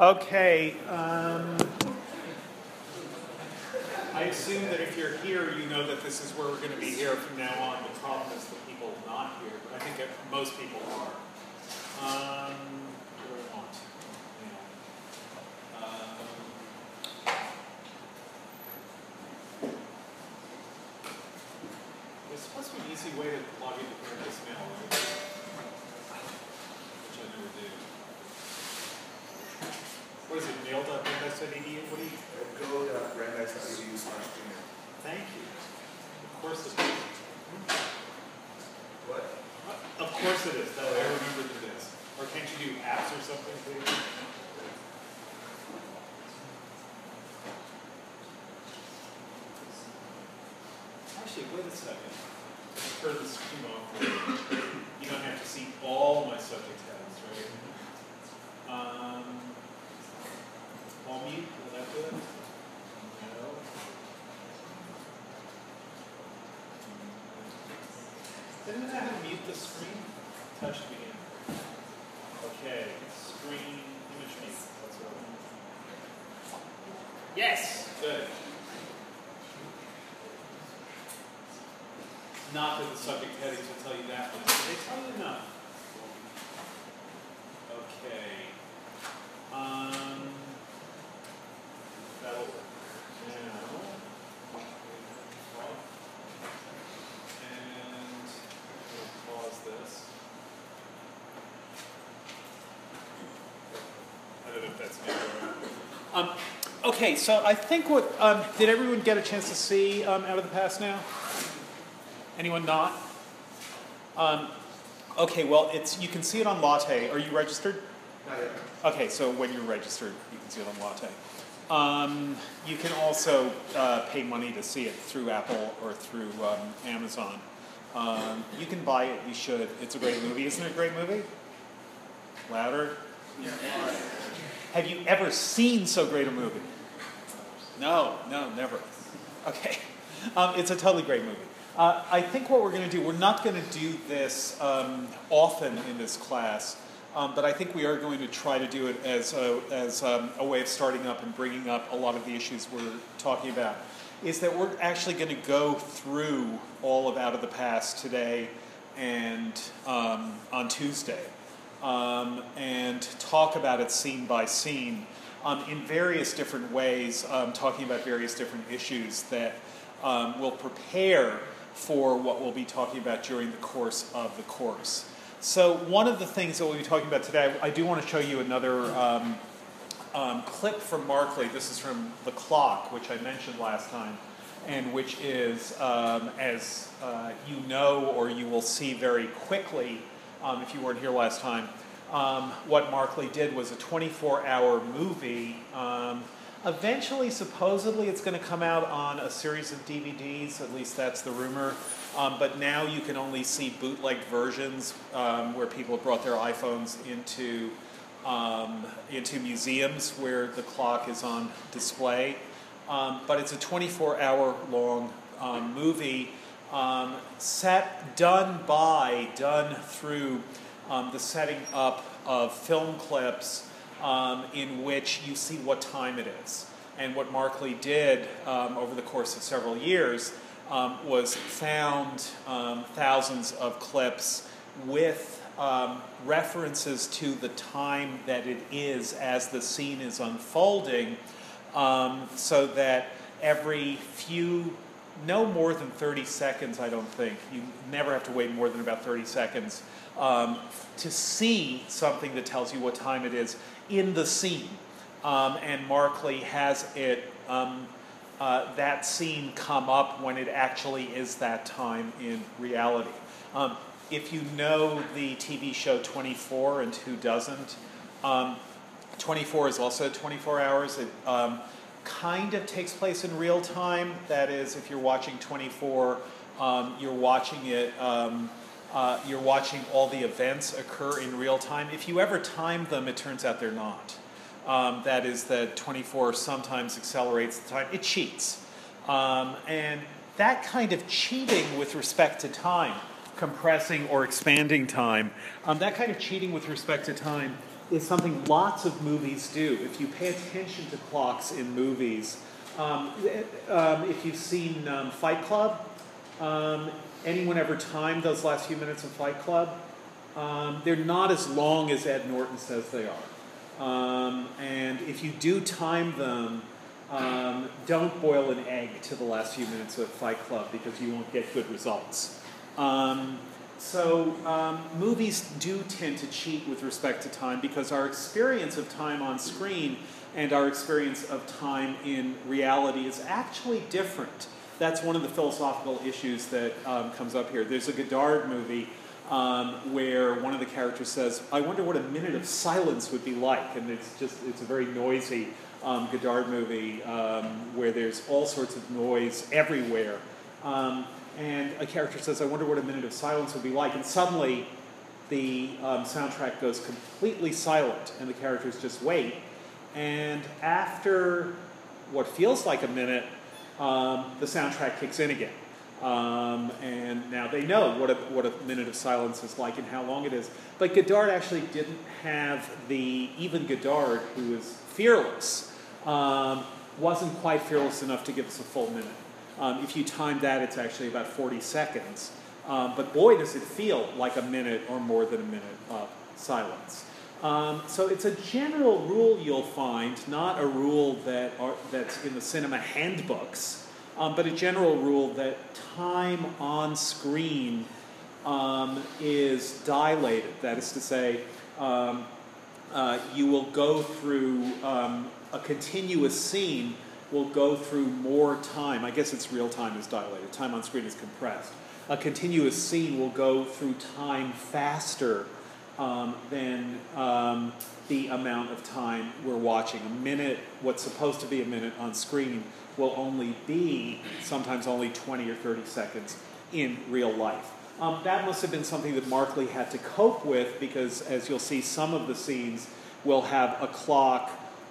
Okay. Um, I assume that if you're here, you know that this is where we're going to be here from now on. The problem is the people not here, but I think that most people are. Um, what do I want? Um, there's supposed to be an easy way to log into Paradise Mail, right? Which I never do. What is it, What do you? Slash. Thank you. Of course it is. What? Of course it is. That I remembered it is. Or can't you do apps or something, please? Actually, wait a second. Turn the screen off. You don't have to see all my subject headings, right? Um, all mute, will that do it? No. Didn't I have mute the screen? Touch begin. Okay, screen image mute. That's what I. Yes, good. Not that the subject headings will tell you that but they tell you enough. Okay. Um, that'll work. Now, off. And we'll pause this. I don't know if that's me. Um, okay, so I think what um, did everyone get a chance to see um, out of the past now? Anyone not? Um, okay, well, it's you can see it on Latte. Are you registered? Not yet. Okay, so when you're registered, you can see it on Latte. Um, you can also uh, pay money to see it through Apple or through um, Amazon. Um, you can buy it. You should. It's a great movie. Isn't it a great movie? Louder. Have you ever seen so great a movie? No, no, never. Okay, um, it's a totally great movie. Uh, I think what we're going to do, we're not going to do this um, often in this class, um, but I think we are going to try to do it as a, as um, a way of starting up and bringing up a lot of the issues we're talking about. Is that we're actually going to go through all of Out of the Past today and um, on Tuesday um, and talk about it scene by scene um, in various different ways, um, talking about various different issues that um, will prepare for what we'll be talking about during the course of the course. So, one of the things that we'll be talking about today, I, do want to show you another um, um, clip from Marclay. This is from The Clock, which I mentioned last time, and which is, um, as uh, you know or you will see very quickly um, if you weren't here last time, um, what Marclay did was a 24 hour movie. Um, eventually, supposedly, it's going to come out on a series of DVDs, at least that's the rumor. Um, but now you can only see bootleg versions um, where people have brought their iPhones into, um, into museums where the clock is on display. Um, but it's a 24 hour long movie set, done by, done through um, the setting up of film clips um, in which you see what time it is. And what Marclay did um, over the course of several years um, was found um, thousands of clips with references to the time that it is as the scene is unfolding, so that every few no more than 30 seconds, I don't think. You never have to wait more than about 30 seconds um, to see something that tells you what time it is in the scene. Um, and Marclay has it, um, uh, that scene come up when it actually is that time in reality. Um, if you know the TV show 24 and who doesn't, um, 24 is also 24 hours. It, um, kind of takes place in real time. That is, if you're watching 24, um, you're watching it. Uh, you're watching all the events occur in real time. If you ever time them, it turns out they're not. Um, that is, that 24 sometimes accelerates the time. It cheats. Um, and that kind of cheating with respect to time, compressing or expanding time, um, that kind of cheating with respect to time is something lots of movies do. If you pay attention to clocks in movies, um, um, if you've seen um, Fight Club, anyone ever timed those last few minutes of Fight Club? Um, they're not as long as Ed Norton says they are. Um, and if you do time them, um, don't boil an egg to the last few minutes of Fight Club because you won't get good results. Um, so, um, movies do tend to cheat with respect to time because our experience of time on screen and our experience of time in reality is actually different. That's one of the philosophical issues that um, comes up here. There's a Godard movie um, where one of the characters says, I wonder what a minute of silence would be like. And it's just, it's a very noisy um, Godard movie um, where there's all sorts of noise everywhere. Um, and a character says, I wonder what a minute of silence would be like. And suddenly the um, soundtrack goes completely silent, and the characters just wait. And after what feels like a minute, um, the soundtrack kicks in again. Um, and now they know what a, what a minute of silence is like and how long it is. But Godard actually didn't have the, even Godard, who is fearless, um, wasn't quite fearless enough to give us a full minute. Um, if you time that, it's actually about 40 seconds. Um, but boy, does it feel like a minute or more than a minute of silence. Um, so it's a general rule you'll find, not a rule that are, that's in the cinema handbooks, um, but a general rule that time on screen um, is dilated. That is to say, um, uh, you will go through um, a continuous scene will go through more time. I guess it's real time is dilated. Time on screen is compressed. A continuous scene will go through time faster um, than um, the amount of time we're watching. A minute, what's supposed to be a minute on screen, will only be sometimes only 20 or 30 seconds in real life. Um, that must have been something that Marclay had to cope with because, as you'll see, some of the scenes will have a clock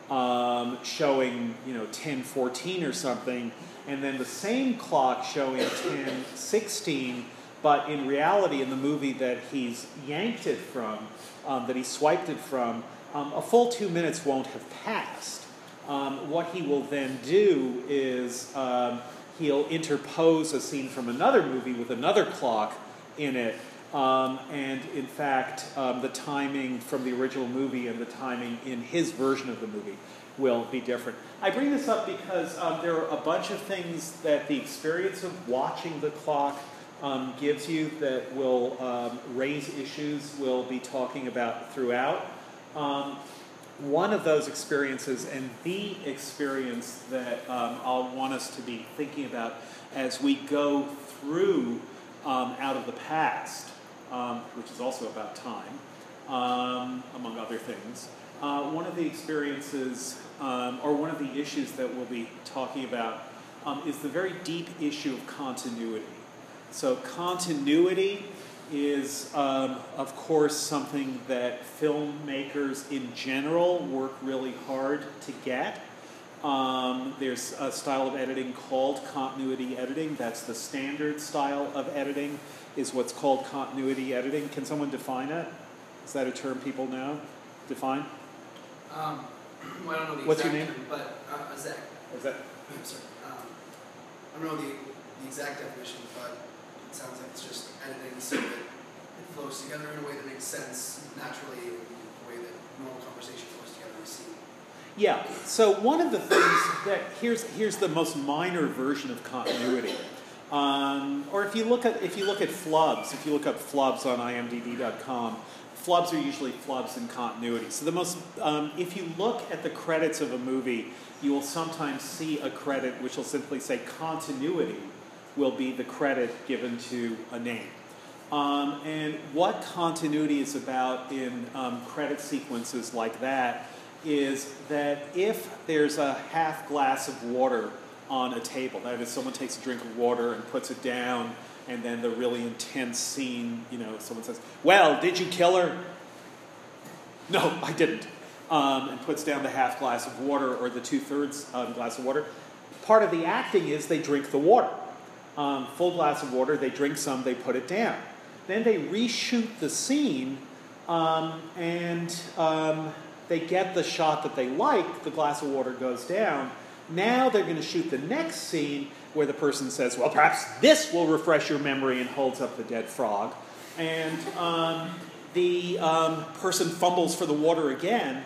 um, showing, you know, 1014 or something, and then the same clock showing 1016, but in reality, in the movie that he's yanked it from, um, that he swiped it from, um, a full two minutes won't have passed. Um, what he will then do is um, he'll interpose a scene from another movie with another clock in it um, and in fact, um, the timing from the original movie and the timing in his version of the movie will be different. I bring this up because there are a bunch of things that the experience of watching the clock um, gives you that will um, raise issues we'll be talking about throughout. Um, one of those experiences, and the experience that I'll want us to be thinking about as we go through out of the past, um, which is also about time, um, among other things. Uh, one of the experiences, um, or one of the issues that we'll be talking about, um, is the very deep issue of continuity. So, continuity is, um, of course, something that filmmakers in general work really hard to get. Um, there's a style of editing called continuity editing. That's the standard style of editing is what's called continuity editing. Can someone define it? Is that a term people know? Define? Um, well, I don't know the What's exact your name? term, but uh, Zach. Is that I'm sorry. Um, I don't know the, the exact definition, but it sounds like it's just editing so that it flows together in a way that makes sense naturally, in the way that normal conversation flows together. We see. Yeah. So one of the things that here's here's the most minor version of continuity. Um, or if you look at if you look at flubs, if you look up flubs on IMDb.com, flubs are usually flubs in continuity. So the most, um, if you look at the credits of a movie, you will sometimes see a credit which will simply say continuity will be the credit given to a name. Um, and what continuity is about in um, credit sequences like that is that if there's a half glass of water on a table. That is, someone takes a drink of water and puts it down, and then the really intense scene, you know, someone says, Well, did you kill her? No, I didn't. Um, and puts down the half glass of water or the two thirds um, glass of water. Part of the acting is they drink the water. Um, full glass of water, they drink some, they put it down. Then they reshoot the scene um, and um, they get the shot that they like, the glass of water goes down. Now they're going to shoot the next scene where the person says, Well, perhaps this will refresh your memory and holds up the dead frog. And um, the um, person fumbles for the water again.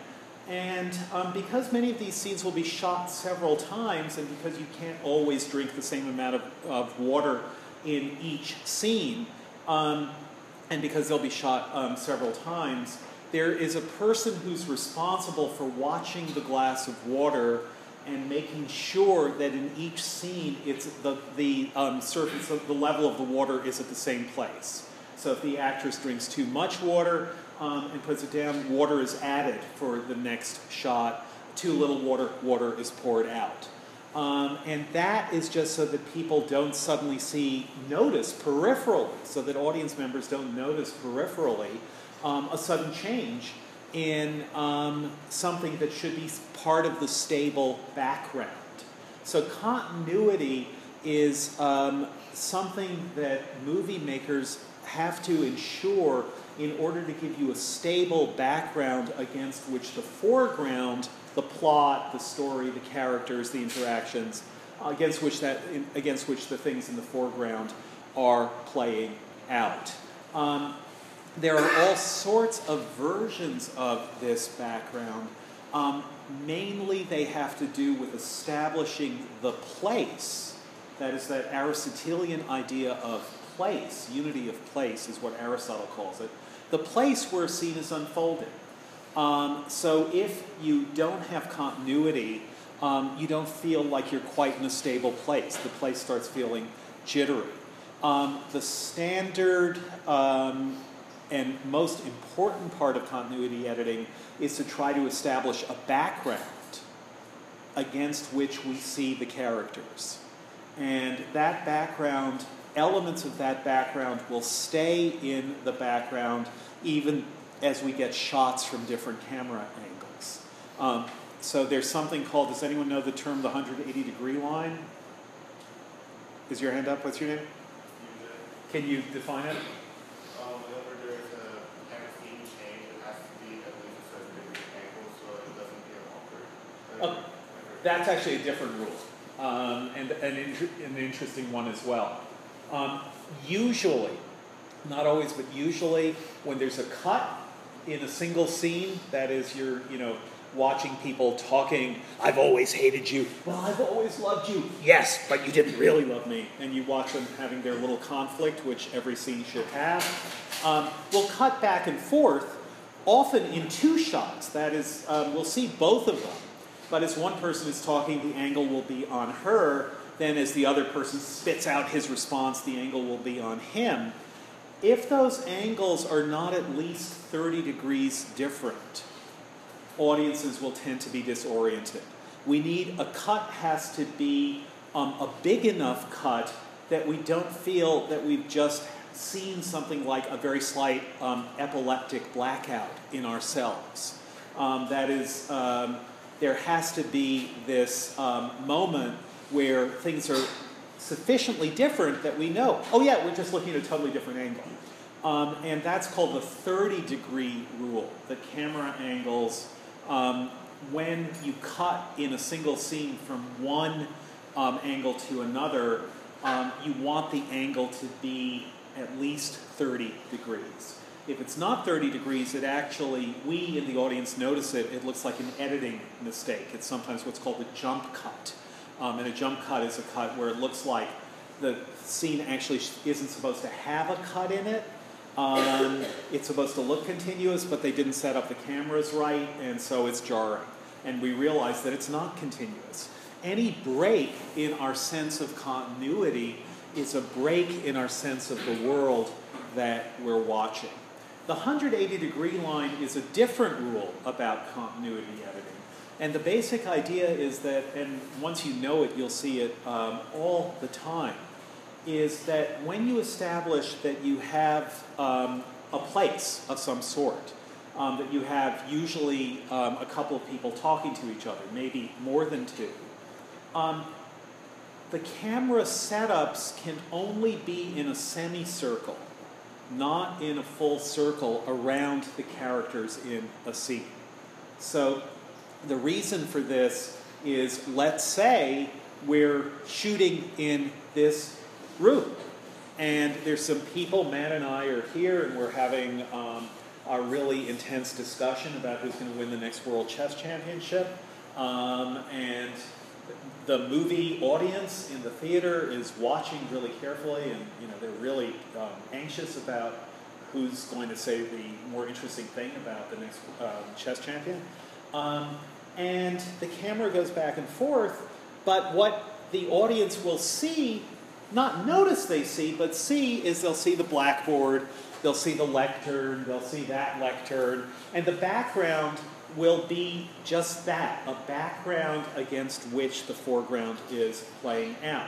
And um, because many of these scenes will be shot several times, and because you can't always drink the same amount of, of water in each scene, um, and because they'll be shot um, several times, there is a person who's responsible for watching the glass of water and making sure that in each scene it's the, the um, surface of the level of the water is at the same place. So if the actress drinks too much water um, and puts it down, water is added for the next shot. Too little water, water is poured out. Um, and that is just so that people don't suddenly see, notice peripherally, so that audience members don't notice peripherally um, a sudden change in um, something that should be part of the stable background. So continuity is um, something that movie makers have to ensure in order to give you a stable background against which the foreground, the plot, the story, the characters, the interactions, against which that against which the things in the foreground are playing out. Um, there are all sorts of versions of this background. Um, mainly, they have to do with establishing the place. That is, that Aristotelian idea of place, unity of place, is what Aristotle calls it. The place where a scene is unfolding. Um, so, if you don't have continuity, um, you don't feel like you're quite in a stable place. The place starts feeling jittery. Um, the standard um, and most important part of continuity editing is to try to establish a background against which we see the characters. And that background, elements of that background will stay in the background even as we get shots from different camera angles. Um, so there's something called, does anyone know the term the 180 degree line? Is your hand up? What's your name? Can you define it? Um, whenever there's a kind of scene change, it has to be at least a certain degree angle so it doesn't feel awkward. Oh, That's actually a different rule, um, and an, inter- an interesting one as well. Um, usually, not always, but usually, when there's a cut in a single scene, that is, you're, you know, watching people talking, I've always hated you. Well, I've always loved you. Yes, but you didn't really love me. And you watch them having their little conflict, which every scene should have. Um, we'll cut back and forth, often in two shots. That is, um, we'll see both of them. But as one person is talking, the angle will be on her. Then, as the other person spits out his response, the angle will be on him. If those angles are not at least 30 degrees different, audiences will tend to be disoriented. We need a cut has to be um, a big enough cut that we don't feel that we've just seen something like a very slight um, epileptic blackout in ourselves. Um, that is, um, there has to be this um, moment where things are sufficiently different that we know, oh yeah, we're just looking at a totally different angle. Um, and that's called the 30 degree rule. The camera angles, um, when you cut in a single scene from one um, angle to another, um, you want the angle to be at least 30 degrees. If it's not 30 degrees, it actually, we in the audience notice it, it looks like an editing mistake. It's sometimes what's called a jump cut. Um, and a jump cut is a cut where it looks like the scene actually isn't supposed to have a cut in it. Um, it's supposed to look continuous, but they didn't set up the cameras right, and so it's jarring. And we realize that it's not continuous. Any break in our sense of continuity is a break in our sense of the world that we're watching. The 180 degree line is a different rule about continuity editing. And the basic idea is that, and once you know it, you'll see it um, all the time, is that when you establish that you have um, a place of some sort, um, that you have usually um, a couple of people talking to each other, maybe more than two, um, the camera setups can only be in a semicircle not in a full circle around the characters in a scene. So the reason for this is let's say we're shooting in this room and there's some people, Matt and I are here, and we're having um, a really intense discussion about who's going to win the next World Chess Championship. Um, and the movie audience in the theater is watching really carefully, and you know they're really um, anxious about who's going to say the more interesting thing about the next um, chess champion. Um, and the camera goes back and forth, but what the audience will see not notice they see, but see is they'll see the blackboard, they'll see the lectern, they'll see that lectern, and the background will be just that a background against which the foreground is playing out.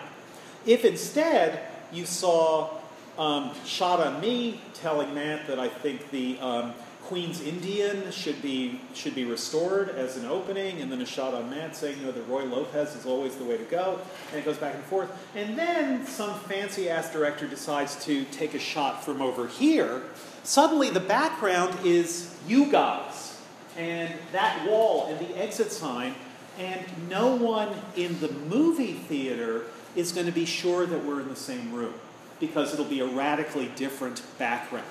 If instead you saw um, shot on me telling Matt that I think the um, Queen's Indian should be should be restored as an opening, and then a shot on Matt saying, you know, that Ruy Lopez is always the way to go, and it goes back and forth. And then some fancy ass director decides to take a shot from over here. Suddenly, the background is you guys, and that wall, and the exit sign, and no one in the movie theater is going to be sure that we're in the same room because it'll be a radically different background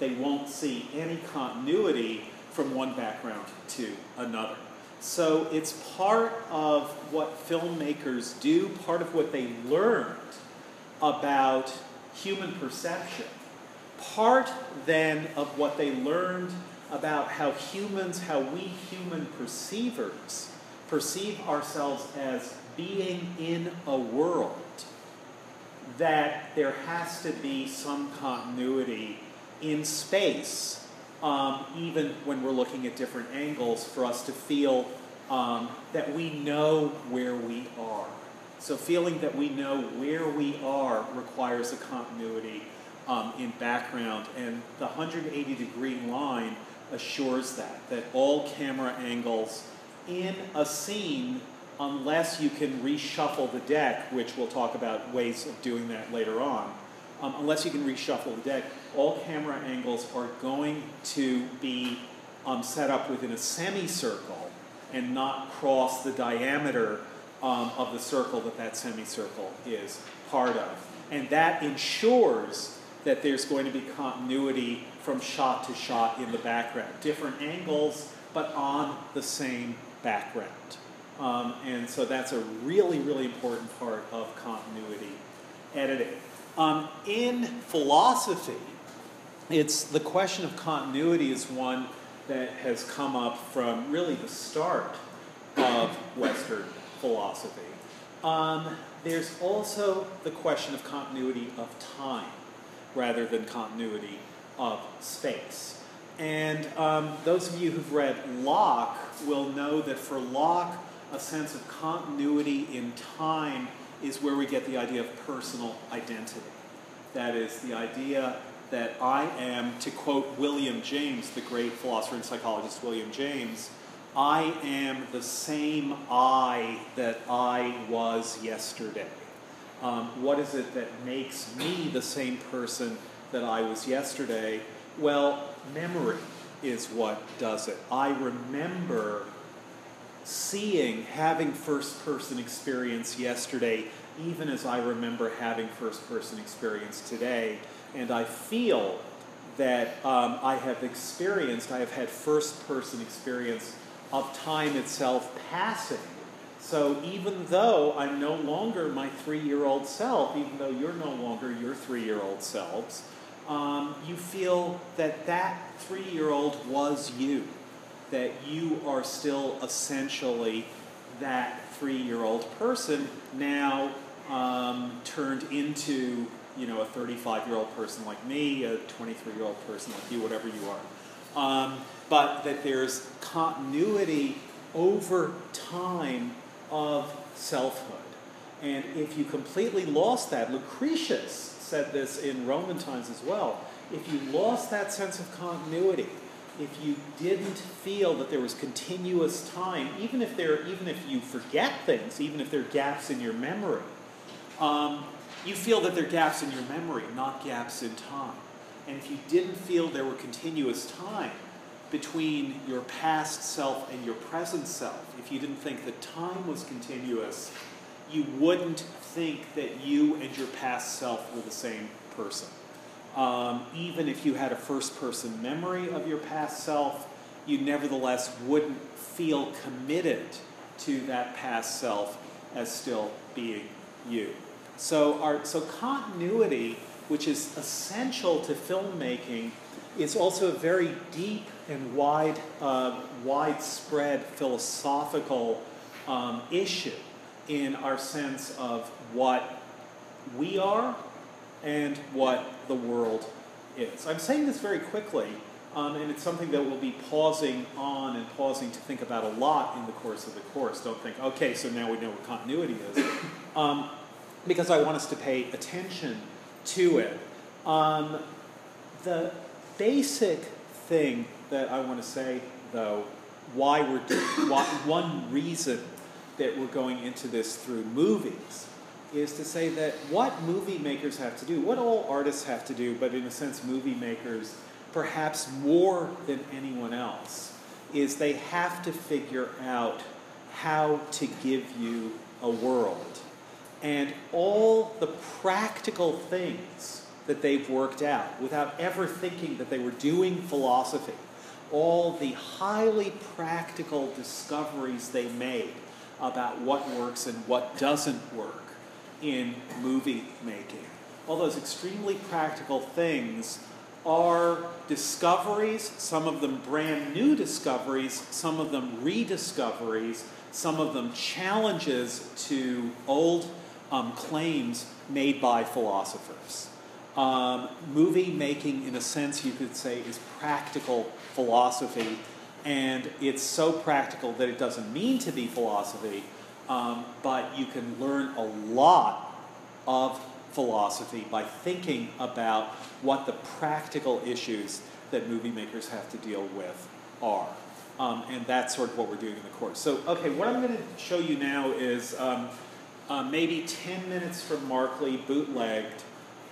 they won't see any continuity from one background to another. So it's part of what filmmakers do, part of what they learned about human perception, part then of what they learned about how humans, how we human perceivers perceive ourselves as being in a world, that there has to be some continuity in space, um, even when we're looking at different angles, for us to feel um, that we know where we are. So, feeling that we know where we are requires a continuity um, in background, and the 180 degree line assures that, that all camera angles in a scene, unless you can reshuffle the deck, which we'll talk about ways of doing that later on, um, unless you can reshuffle the deck, all camera angles are going to be um, set up within a semicircle and not cross the diameter um, of the circle that that semicircle is part of. And that ensures that there's going to be continuity from shot to shot in the background. Different angles, but on the same background. Um, and so that's a really, really important part of continuity editing. Um, in philosophy, it's the question of continuity is one that has come up from really the start of Western philosophy. Um, there's also the question of continuity of time rather than continuity of space. And um, those of you who've read Locke will know that for Locke, a sense of continuity in time is where we get the idea of personal identity. That is, the idea that I am, to quote William James, the great philosopher and psychologist William James, I am the same I that I was yesterday. Um, what is it that makes me the same person that I was yesterday? Well, memory is what does it. I remember seeing, having first person experience yesterday, even as I remember having first person experience today. And I feel that um, I have experienced, I have had first person experience of time itself passing. So even though I'm no longer my three year old self, even though you're no longer your three year old selves, um, you feel that that three year old was you that you are still essentially that three year old person now um, turned into you know a 35 year old person like me a 23 year old person like you whatever you are. Um, but that there's continuity over time of selfhood. And if you completely lost that lucretius said this in roman times as well if you lost that sense of continuity if you didn't feel that there was continuous time, even if there, even if you forget things, even if there are gaps in your memory, um, you feel that there are gaps in your memory, not gaps in time. And if you didn't feel there were continuous time between your past self and your present self, if you didn't think that time was continuous, you wouldn't think that you and your past self were the same person. Um, even if you had a first person memory of your past self, you nevertheless wouldn't feel committed to that past self as still being you. So, our, so continuity, which is essential to filmmaking, is also a very deep and wide, uh, widespread philosophical um, issue in our sense of what we are and what the world is. I'm saying this very quickly, um, and it's something that we'll be pausing on and pausing to think about a lot in the course of the course. Don't think, okay, so now we know what continuity is. Um, because I want us to pay attention to it. Um, the basic thing that I want to say, though, why we're doing, why, one reason that we're going into this through movies is to say that what movie makers have to do, what all artists have to do, but in a sense, movie makers, perhaps more than anyone else, is they have to figure out how to give you a world. And all the practical things that they've worked out without ever thinking that they were doing philosophy, all the highly practical discoveries they made about what works and what doesn't work in movie making. All those extremely practical things are discoveries, some of them brand new discoveries, some of them rediscoveries, some of them challenges to old um, claims made by philosophers. Um, movie making, in a sense, you could say, is practical philosophy, and it's so practical that it doesn't mean to be philosophy, um, but you can learn a lot of philosophy by thinking about what the practical issues that movie makers have to deal with are. Um, and that's sort of what we're doing in the course. So, okay, what I'm going to show you now is um, uh, maybe 10 minutes from Marclay bootlegged.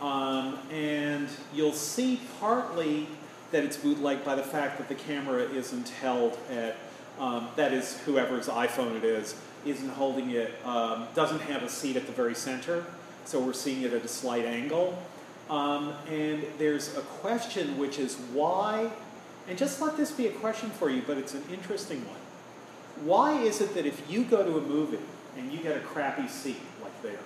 Um, and you'll see partly that it's bootlegged by the fact that the camera isn't held at, um, that is, whoever's iPhone it is, isn't holding it, um, doesn't have a seat at the very center, so we're seeing it at a slight angle. Um, and there's a question which is why, and just let this be a question for you, but it's an interesting one. Why is it that if you go to a movie and you get a crappy seat like there,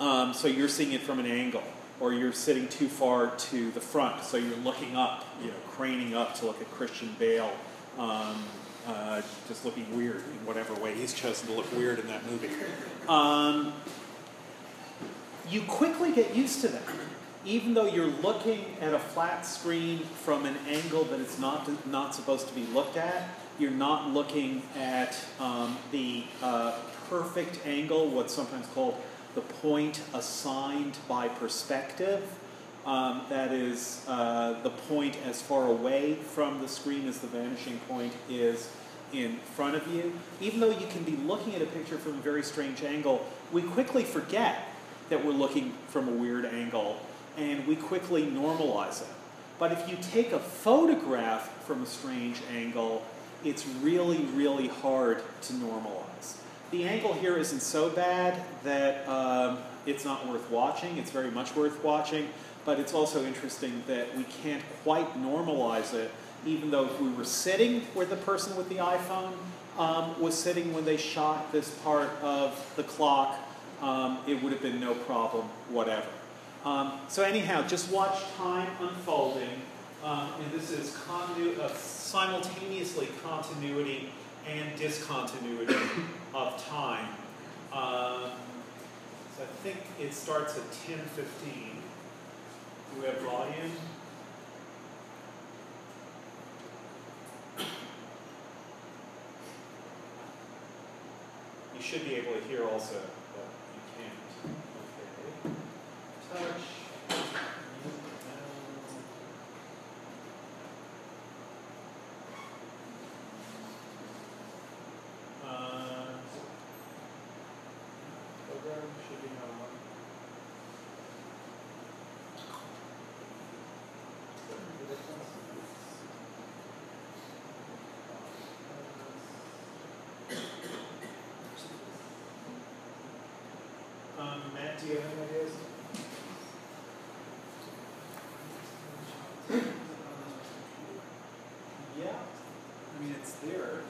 um, so you're seeing it from an angle, or you're sitting too far to the front, so you're looking up, you know, craning up to look at Christian Bale, um, uh, just looking weird in whatever way he's chosen to look weird in that movie. Um, you quickly get used to that. Even though you're looking at a flat screen from an angle that it's not, not supposed to be looked at, you're not looking at um, the uh, perfect angle, what's sometimes called the point assigned by perspective. Um, that is uh, the point as far away from the screen as the vanishing point is in front of you. Even though you can be looking at a picture from a very strange angle, we quickly forget that we're looking from a weird angle and we quickly normalize it. But if you take a photograph from a strange angle, it's really, really hard to normalize. The angle here isn't so bad that um, it's not worth watching. It's very much worth watching, but it's also interesting that we can't quite normalize it, even though if we were sitting where the person with the iPhone um, was sitting when they shot this part of the clock, um, it would have been no problem, whatever. Um, so anyhow, just watch time unfolding, um, and this is uh, simultaneously continuity and discontinuity of time. Um, so I think it starts at 10.15. Do we have volume? You should be able to hear also, but you can't. Okay. Touch. Mute down. Uh, program should be on. Um, Matt, do you have any ideas? Yeah, I mean, it's there.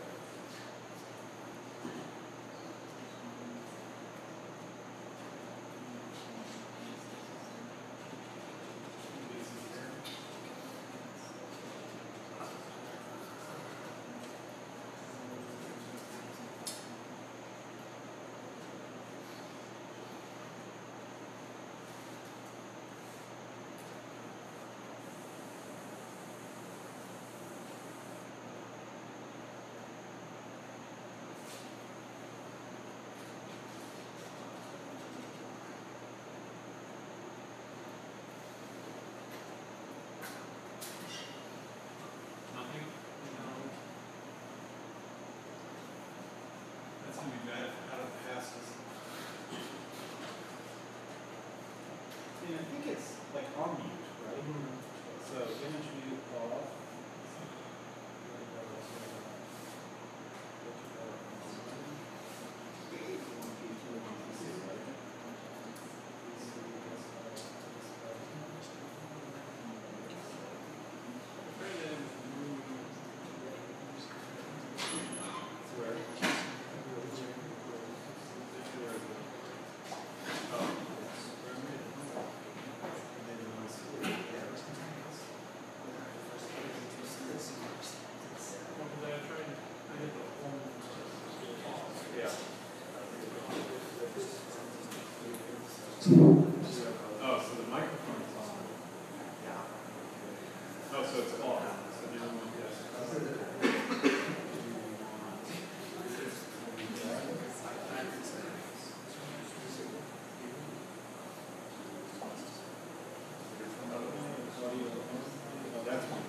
Nothing? No. Gonna be bad out of passes. I I think it's like on mute, right? Mm-hmm. So image Oh, so the microphone is on. Oh, so it's off. So you don't want this. Oh, that's one.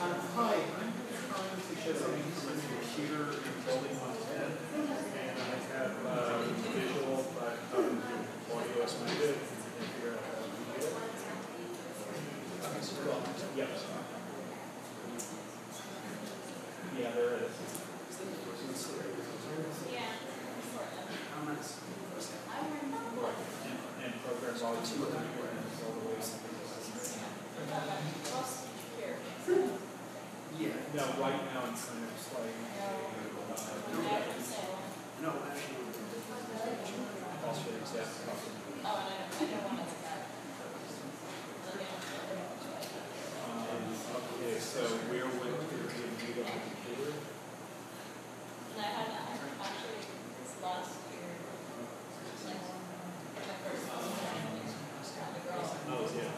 Um, hi, I'm trying to get something from my computer in building one ten, and I have, uh, visual, but, um, audio is muted. If you're, uh, mute it. Yep. Yeah, there is. How nice. Right, and, and program volume two, and all the way up. Yeah. No, right now it's kind of like, No, actually. also exact. Um, okay, so where would it be on the computer? Oh, yeah.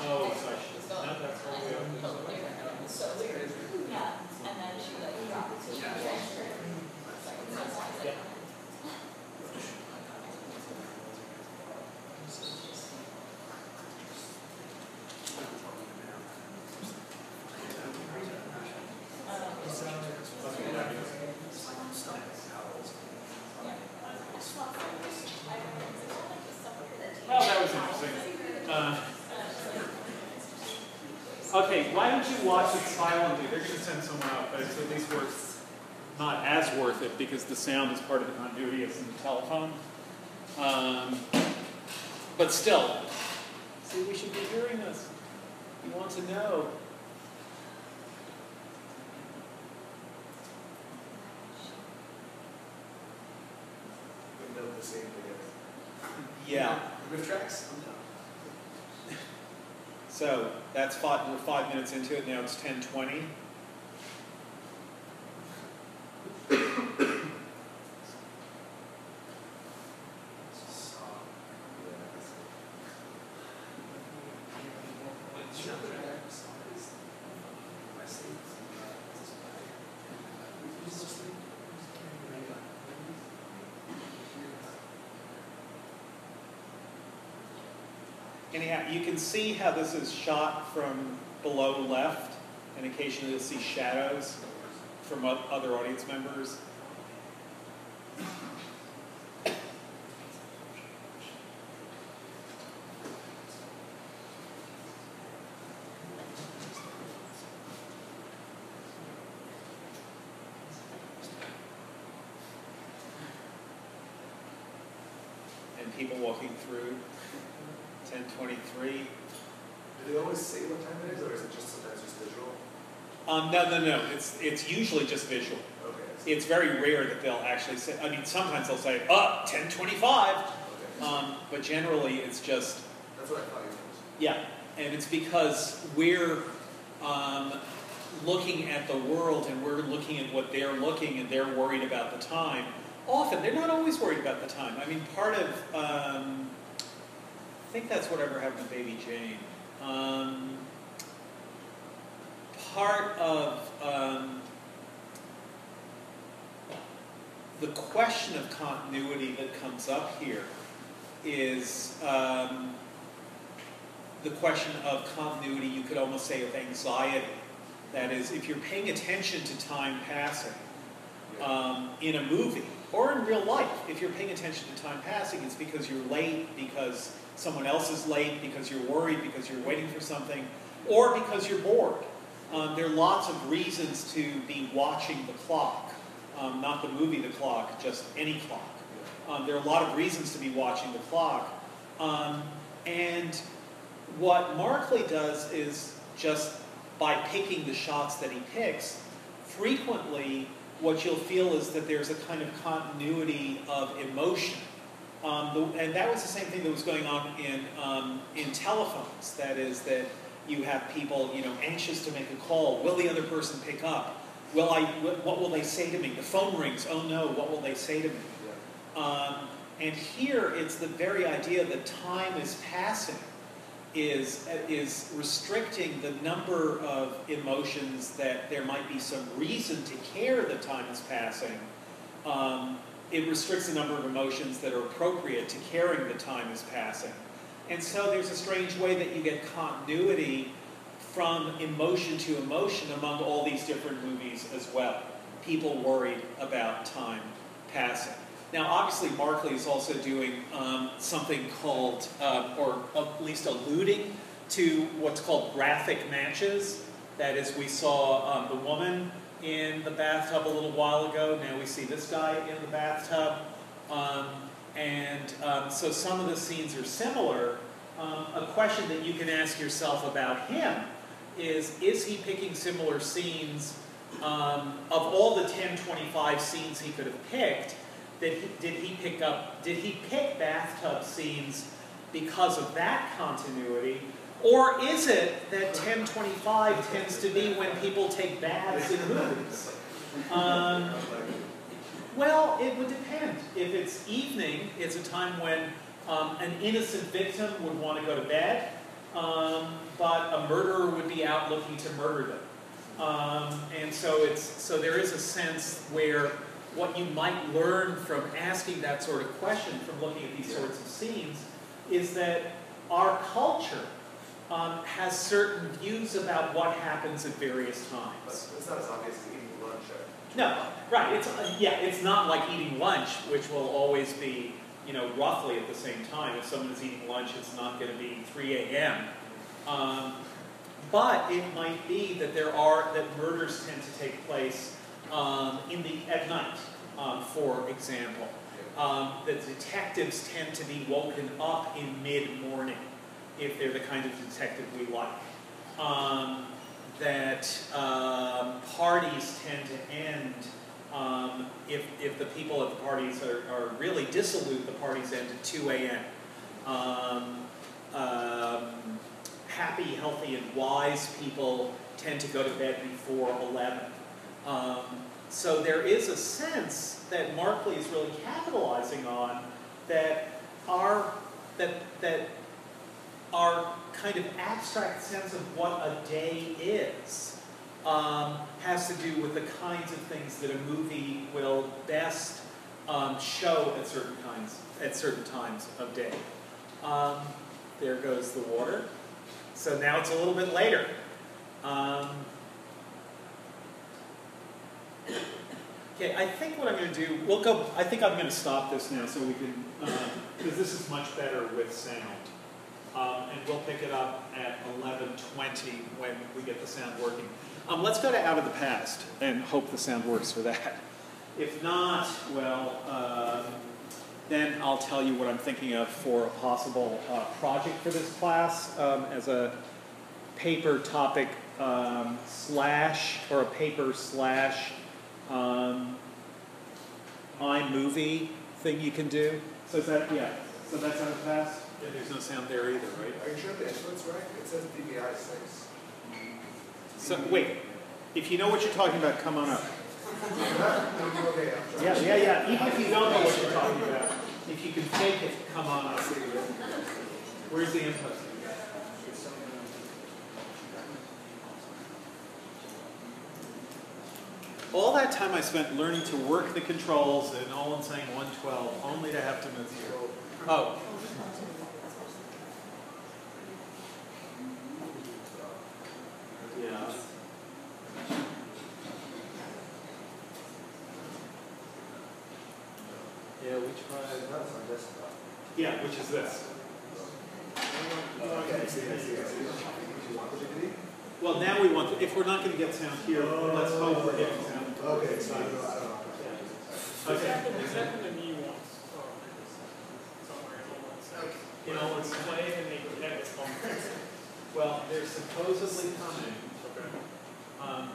Oh, so I should, no, that's all we have. So weird. Yeah, and then she like dropped, so she transferred. It's like, so it's like, Well, that was interesting. Uh, Okay, why don't you watch it silently? They're gonna send someone out, but it's at least worth, not as worth it, because the sound is part of the continuity as in the telephone. Um, But still, see, we should be hearing this. You want to know. We know the same thing. Yeah. Riff tracks? So that's five, we're five minutes into it, now it's 10.20. anyhow, you can see how this is shot from below left, and occasionally you'll see shadows from other audience members. And people walking through, ten twenty-three. Do they always say what time it is, or is it just sometimes just visual? Um, no, no, no, it's, it's usually just visual. Okay. It's very rare that they'll actually say, I mean, sometimes they'll say, uh, ten twenty-five, Okay. um, but generally it's just, That's what I thought you meant. yeah. And it's because we're, um, looking at the world and we're looking at what they're looking and they're worried about the time. Often, they're not always worried about the time. I mean, part of, um, I think that's whatever happened to Baby Jane. Um, part of, um, the question of continuity that comes up here is um, the question of continuity, you could almost say of anxiety. That is, if you're paying attention to time passing um, in a movie or in real life, if you're paying attention to time passing, it's because you're late, because someone else is late, because you're worried, because you're waiting for something, or because you're bored. Um, there are lots of reasons to be watching the clock, um, not the movie The Clock, just any clock. Um, there are a lot of reasons to be watching the clock. Um, and what Marclay does is just by picking the shots that he picks, frequently what you'll feel is that there's a kind of continuity of emotion. Um, the, and that was the same thing that was going on in, um, in telephones. That is, that you have people, you know, anxious to make a call. Will the other person pick up? Will I? What will they say to me? The phone rings. Oh no! What will they say to me? Yeah. Um, and here, it's the very idea that time is passing, is is restricting the number of emotions that there might be some reason to care that time is passing. Um, it restricts the number of emotions that are appropriate to caring the time is passing. And so there's a strange way that you get continuity from emotion to emotion among all these different movies as well. People worried about time passing. Now, obviously, Marclay is also doing um, something called, um, or at least alluding to what's called graphic matches. That is, we saw um, the woman in the bathtub a little while ago. Now we see this guy in the bathtub. Um, and um, so some of the scenes are similar. Um, a question that you can ask yourself about him is is he picking similar scenes um, of all the 1025 scenes he could have picked that he, did he pick up did he pick bathtub scenes because of that continuity or is it that 1025 tends to be when people take baths in movies um, well, it would depend. If it's evening, it's a time when um, an innocent victim would want to go to bed, um, but a murderer would be out looking to murder them. Um, and so it's so there is a sense where what you might learn from asking that sort of question, from looking at these sorts of scenes, is that our culture um, has certain views about what happens at various But times. it's not as obvious as eating lunch at. No, right. It's uh, yeah. It's not like eating lunch, which will always be you know roughly at the same time. If someone is eating lunch, it's not going to be 3 a.m. Um, but it might be that there are that murders tend to take place um, in the at night, um, for example. Um, that detectives tend to be woken up in mid-morning if they're the kind of detective we like. Um, that um, parties tend to end um, if, if the people at the parties are, are really dissolute, the parties end at 2 a.m. Um, um, happy, healthy, and wise people tend to go to bed before 11. Um, so there is a sense that Marclay is really capitalizing on that our that that our kind of abstract sense of what a day is um, has to do with the kinds of things that a movie will best um, show at certain kinds at certain times of day. Um, there goes the water. So now it's a little bit later. Um, okay, I think what I'm going to do, we'll go, I think I'm going to stop this now so we can, because this is much better with sound. Um, and we'll pick it up at 11:20 when we get the sound working. Um, let's go to out of the past and hope the sound works for that. If not, well, um, then I'll tell you what I'm thinking of for a possible uh, project for this class um, as a paper topic um, slash or a paper slash um, iMovie thing you can do. So is that yeah? So that's out of the past. Yeah, there's no sound there either, right? Are you sure the inputs right? It says DVI six. So wait, if you know what you're talking about, come on up. Yeah, yeah, yeah. Even if you don't know what you're talking about, if you can fake it, come on up. Where's the input? All that time I spent learning to work the controls and all in saying 112, only to have to move here. Oh. Yeah. Yeah, we tried. That's on desktop. Yeah, which is this. Okay, I see, I see, I see. Do you want the DVD? Well, now we want, to, if we're not going to get sound here, oh, let's hope we're getting sound. Okay, so I don't know, I don't know. Okay. Except in the new ones, or somewhere in the ones. Okay. You know, it's, Play and they could have it on. Well, they're supposedly coming. Um,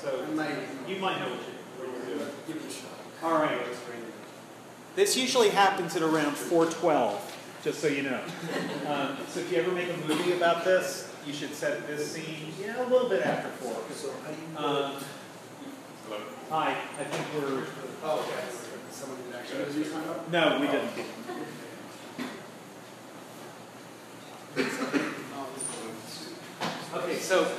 so might you might know what, you, what you're doing. give it a shot. All right. This usually happens at around 412, just so you know. Um, so if you ever make a movie about this, you should set this scene, yeah, a little bit after 4. So how do you? Um, hi, I think we're, Oh, okay. Someone did actually do this no, we didn't. Okay, so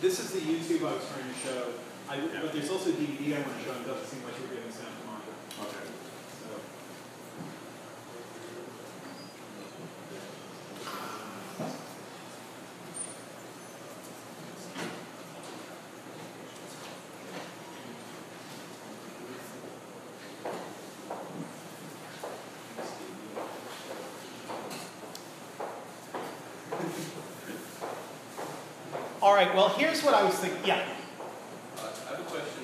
this is the YouTube I was trying to show. I, but there's also a DVD I want to show. and It doesn't seem like we're getting sound either. Okay. So. All right, well, here's what I was thinking. Yeah. Uh, I have a question.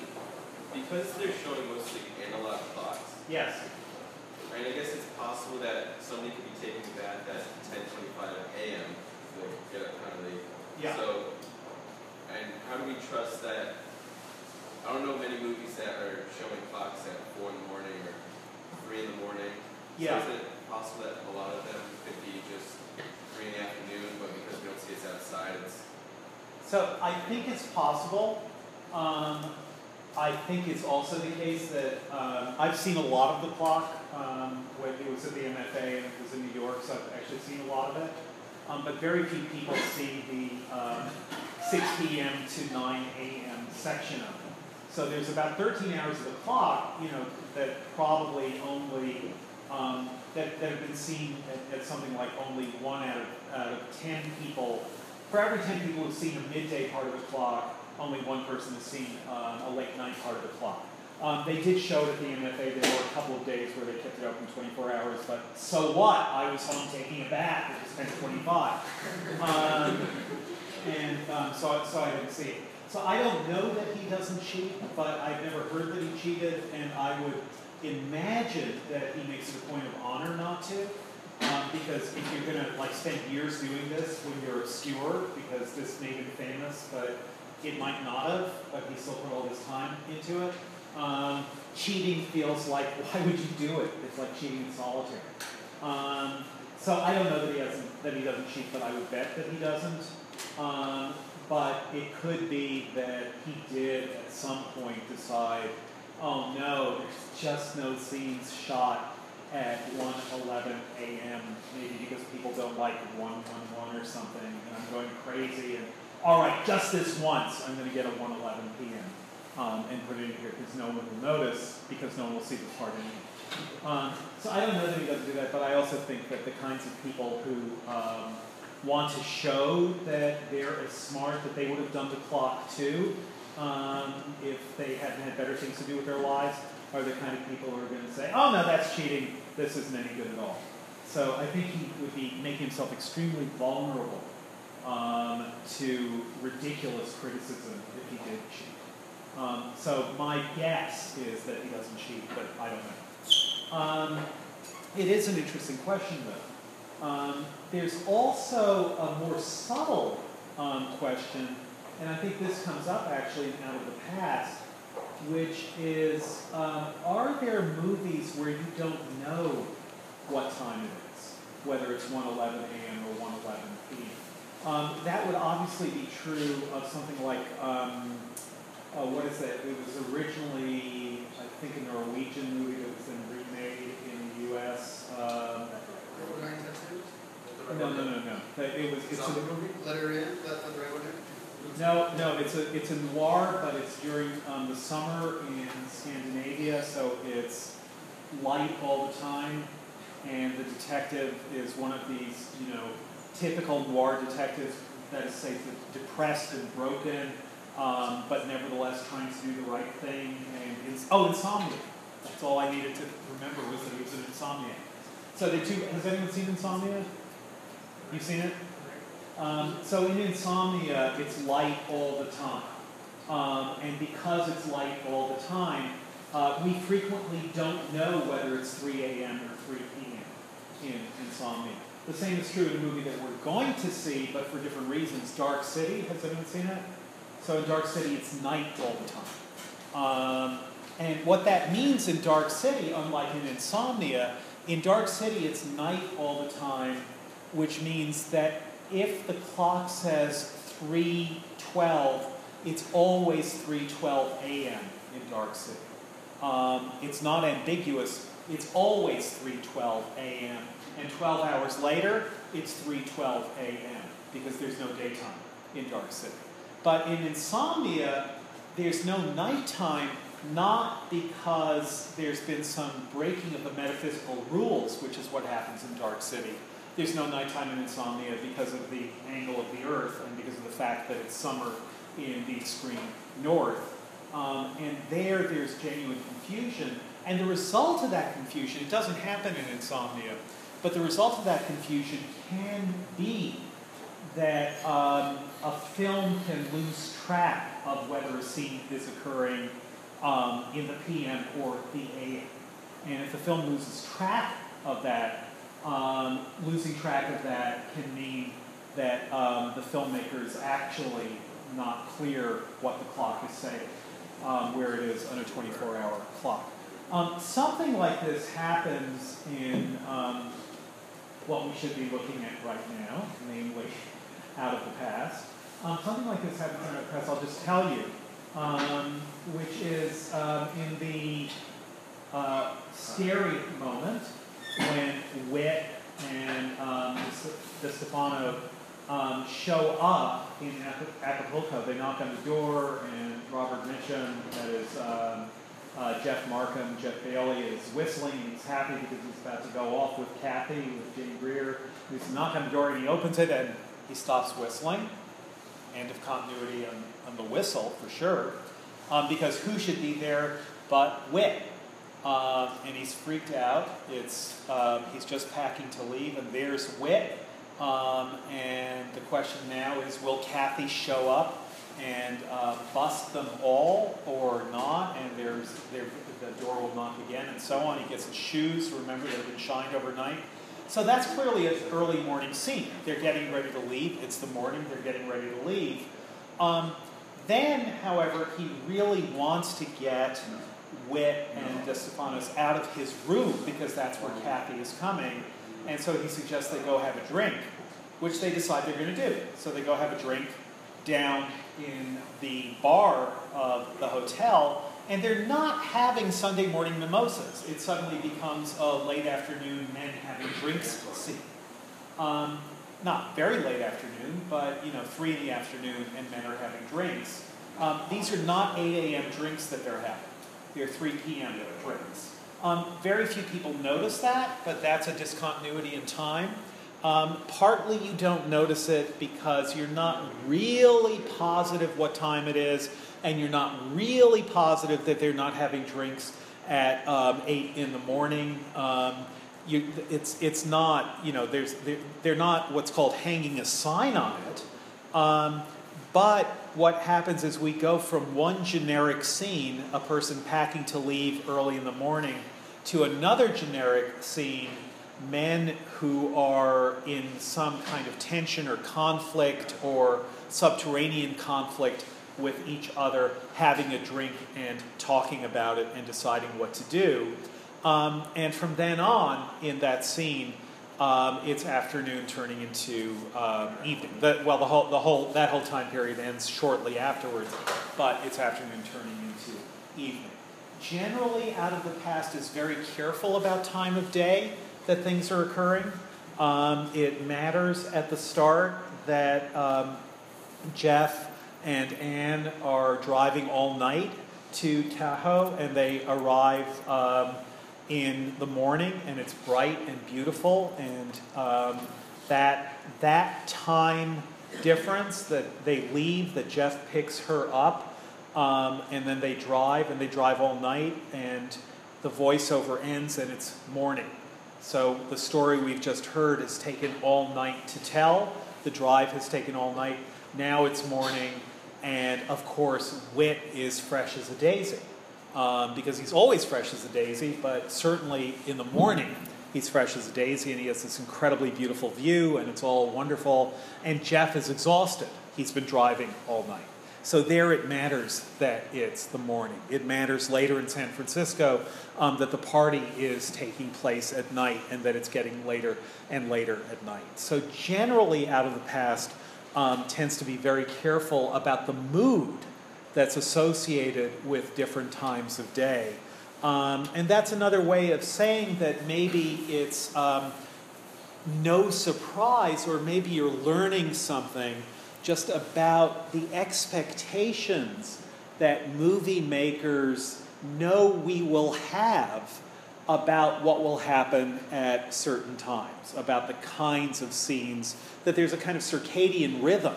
Because they're showing mostly analog clocks, Yes. right? I guess it's possible that somebody could be taking a bath at 10:25 a.m. to get up kind of late. Yeah. So, and how do we trust that? I don't know many movies that are showing clocks at four in the morning or three in the morning. Yeah. So is it possible that a lot of them could be just three in the afternoon, but because we don't see it's outside, it's So I think it's possible. Um, I think it's also the case that uh, I've seen a lot of the clock um, when it was at the MFA and it was in New York, so I've actually seen a lot of it. Um, but very few people see the um, 6 p.m. to 9 a.m. section of it. So there's about 13 hours of the clock, you know, that probably only um, that, that have been seen at, at something like only one out of, out of 10 people for every 10 people who've seen a midday part of the clock, only one person has seen uh, a late night part of the clock. Um, they did show it at the MFA. There were a couple of days where they kept it open 24 hours, but so what? I was home taking a bath. It was 10:25, um, and um, so so I didn't see it. So I don't know that he doesn't cheat, but I've never heard that he cheated, and I would imagine that he makes it a point of honor not to. Because if you're gonna like spend years doing this when you're obscure, because this made him famous, but it might not have, but he still put all this time into it. Um, cheating feels like why would you do it? It's like cheating in solitaire. Um, so I don't know that he doesn't that he doesn't cheat, but I would bet that he doesn't. Um, but it could be that he did at some point decide, oh no, there's just no scenes shot at 1:11 a.m. Maybe because people don't like 111 or something, and I'm going crazy. And all right, just this once, I'm going to get a 1:11 p.m. um, and put it in here because no one will notice because no one will see the part anyway. Um, so I don't know that he doesn't do that, but I also think that the kinds of people who um, want to show that they're as smart that they would have done the clock too, um, if they hadn't had better things to do with their lives, are the kind of people who are going to say, "Oh no, that's cheating. This isn't any good at all." So I think he would be making himself extremely vulnerable um, to ridiculous criticism if he did cheat. Um, so my guess is that he doesn't cheat, but I don't know. Um, it is an interesting question, though. Um, there's also a more subtle um, question, and I think this comes up actually out of the past, which is um, are there movies where you don't know what time it is, whether it's 1:11 a.m. or 1:11 p.m.? Um, that would obviously be true of something like um, uh, what is that? It was originally, I think, a Norwegian movie that was then remade in the U.S. Um, Railroad Nine tattoos? no, no, no, no. It was. It's Zombie a, movie? Letter in, that, that the right one here? No, no. It's a it's a noir, but it's during um, the summer in Scandinavia, so it's light all the time, and the detective is one of these, you know, typical noir detectives. That is, say, depressed and broken, um, but nevertheless trying to do the right thing. And ins- oh, insomnia. That's all I needed to remember was that he was an insomnia. So the two. Has anyone seen Insomnia? You've seen it? Um, so in insomnia, it's light all the time. Um, and because it's light all the time, uh, we frequently don't know whether it's 3 a.m. or 3 p.m. in insomnia. The same is true in a movie that we're going to see, but for different reasons. Dark City, has anyone seen it? So in Dark City, it's night all the time. Um, and what that means in Dark City, unlike in Insomnia, in Dark City, it's night all the time, which means that if the clock says 312, it's always 312 a.m. in Dark City. Um, it's not ambiguous. It's always 312 a.m. And 12 hours later, it's 312 a.m. because there's no daytime in Dark City. But in Insomnia, there's no nighttime, not because there's been some breaking of the metaphysical rules, which is what happens in Dark City. There's no nighttime in Insomnia because of the angle of the Earth and because of the fact that it's summer in the extreme north. Um, and there, there's genuine confusion. And the result of that confusion, it doesn't happen in Insomnia, but the result of that confusion can be that um, a film can lose track of whether a scene is occurring um, in the PM or the AM. And if the film loses track of that, um, losing track of that can mean that um, the filmmaker is actually not clear what the clock is saying, um, where it is on a 24 hour clock. Um, something like this happens in um, what we should be looking at right now, namely out of the past. Um, something like this happens in our press, I'll just tell you, which is in the uh, scary moment when Whit and um, De Stefano um, show up in Acapulco. They knock on the door, and Robert Mitchum, that is um, uh, Jeff Markham, Jeff Bailey, is whistling, and he's happy because he's about to go off with Kathy, with Jane Greer. He's knock on the door, and he opens it, and he stops whistling. End of continuity on, on the whistle, for sure. Um, because who should be there but Whit? Um, and he's freaked out. It's um, he's just packing to leave, and there's Whit. Um, and the question now is, will Kathy show up and uh, bust them all or not? And there's there, the door will knock again, and so on. He gets his shoes. Remember, they've been shined overnight. So that's clearly an early morning scene. They're getting ready to leave. It's the morning. They're getting ready to leave. Um, then, however, he really wants to get Whit and De Stefanos out of his room because that's where Kathy is coming. And so he suggests they go have a drink, which they decide they're going to do. So they go have a drink down in the bar of the hotel, and they're not having Sunday morning mimosas. It suddenly becomes a late afternoon men having drinks scene. Um, not very late afternoon, but you know, three in the afternoon, and men are having drinks. Um, these are not 8 a.m. drinks that they're having. They're 3 p.m. drinks. Um, very few people notice that, but that's a discontinuity in time. Um, partly you don't notice it because you're not really positive what time it is, and you're not really positive that they're not having drinks at um, 8 in the morning. Um, you, it's, it's not, you know, there's, they're, they're not what's called hanging a sign on it. But what happens is we go from one generic scene, a person packing to leave early in the morning, to another generic scene, men who are in some kind of tension or conflict or subterranean conflict with each other, having a drink and talking about it and deciding what to do. Um, and from then on, in that scene, um, it's afternoon turning into um, evening. The, well, the whole, the whole, that whole time period ends shortly afterwards, but it's afternoon turning into evening. Generally, out of the past is very careful about time of day that things are occurring. Um, it matters at the start that um, Jeff and Anne are driving all night to Tahoe, and they arrive um, in the morning, and it's bright and beautiful, and um, that that time difference that they leave, that Jeff picks her up, um, and then they drive, and they drive all night, and the voiceover ends, and it's morning. So the story we've just heard has taken all night to tell. The drive has taken all night. Now it's morning, and of course, Whit is fresh as a daisy um, because he's always fresh as a daisy, but certainly in the morning he's fresh as a daisy and he has this incredibly beautiful view and it's all wonderful. And Jeff is exhausted. He's been driving all night. So there it matters that it's the morning. It matters later in San Francisco um, that the party is taking place at night and that it's getting later and later at night. So generally, out of the past, um, tends to be very careful about the mood that's associated with different times of day. Um, and that's another way of saying that maybe it's um, no surprise, or maybe you're learning something just about the expectations that movie makers know we will have about what will happen at certain times, about the kinds of scenes, that there's a kind of circadian rhythm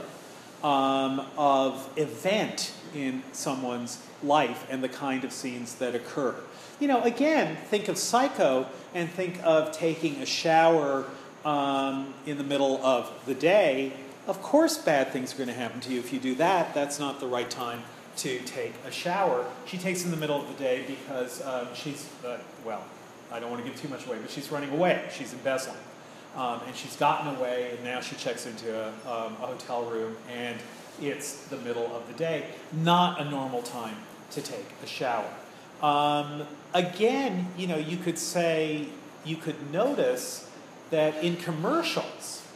um, of event in someone's life and the kind of scenes that occur. You know, again, think of Psycho and think of taking a shower um, in the middle of the day. Of course, bad things are going to happen to you if you do that. That's not the right time to take a shower. She takes in the middle of the day because um, she's, uh, well, I don't want to give too much away, but she's running away. She's embezzling. Um, and she's gotten away, and now she checks into a, um, a hotel room, and it's the middle of the day, not a normal time to take a shower. Um, again, you know, you could say, you could notice that in commercials,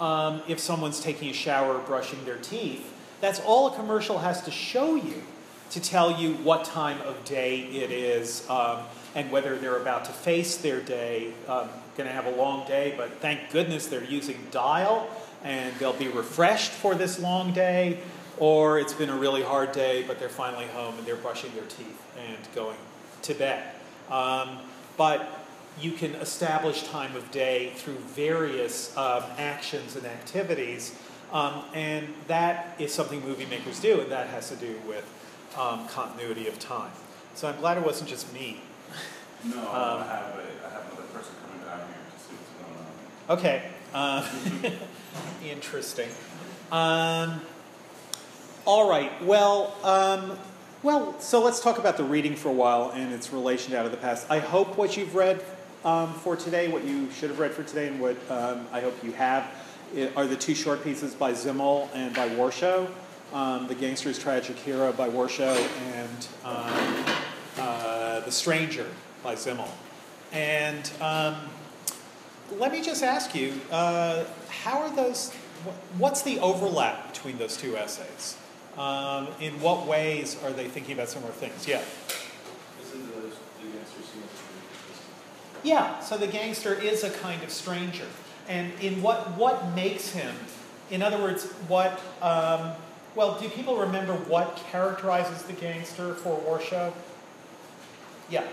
um, if someone's taking a shower, brushing their teeth, that's all a commercial has to show you to tell you what time of day it is um, and whether they're about to face their day. Um, going to have a long day, but thank goodness they're using dial and they'll be refreshed for this long day, or it's been a really hard day, but they're finally home and they're brushing their teeth and going to bed. Um, but you can establish time of day through various um, actions and activities, um, and that is something movie makers do, and that has to do with um, continuity of time. So I'm glad it wasn't just me. No, Um, I have a, I have another person coming down here to see what's going on. Okay. Uh, interesting. Um, all right. Well, um, well. So let's talk about the reading for a while and its relation to out of the past. I hope what you've read um, for today, what you should have read for today, and what um, I hope you have, are the two short pieces by Simmel and by Warshow. Um, the Gangster's Tragic Hero by Warshow and um, uh, The Stranger by Simmel. And let me just ask you, uh, how are those, what's the overlap between those two essays? Um, in what ways are they thinking about similar things? Yeah. Isn't the, the gangster scene Yeah, so the gangster is a kind of stranger. And in what, what makes him, in other words, what, um, Well, do people remember what characterizes the gangster for Warshow? Yeah.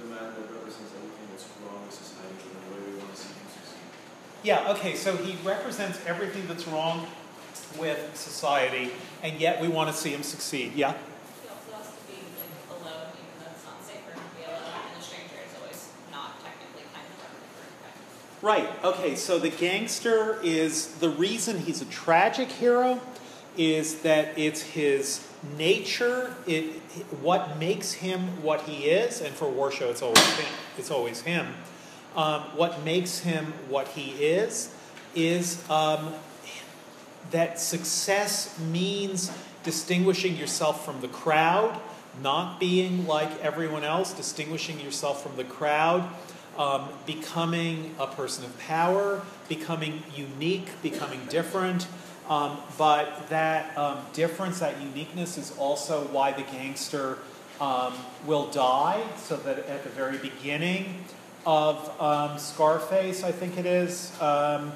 The man that represents everything that's wrong with society in the way we want to see. Yeah, okay, so he represents everything that's wrong with society, and yet we want to see him succeed. Yeah? He also has to be like alone, even though it's not safe to be alone, and a stranger is always not technically kind of friendly. Right, okay, so the gangster is the reason he's a tragic hero is that it's his nature, it what makes him what he is, and for Warshow it's always him. It's always him. Um, what makes him what he is is um, that success means distinguishing yourself from the crowd, not being like everyone else, distinguishing yourself from the crowd, um, becoming a person of power, becoming unique, becoming different. Um, but that um, difference, that uniqueness, is also why the gangster um, will die. So that at the very beginning of um, Scarface, I think it is, um,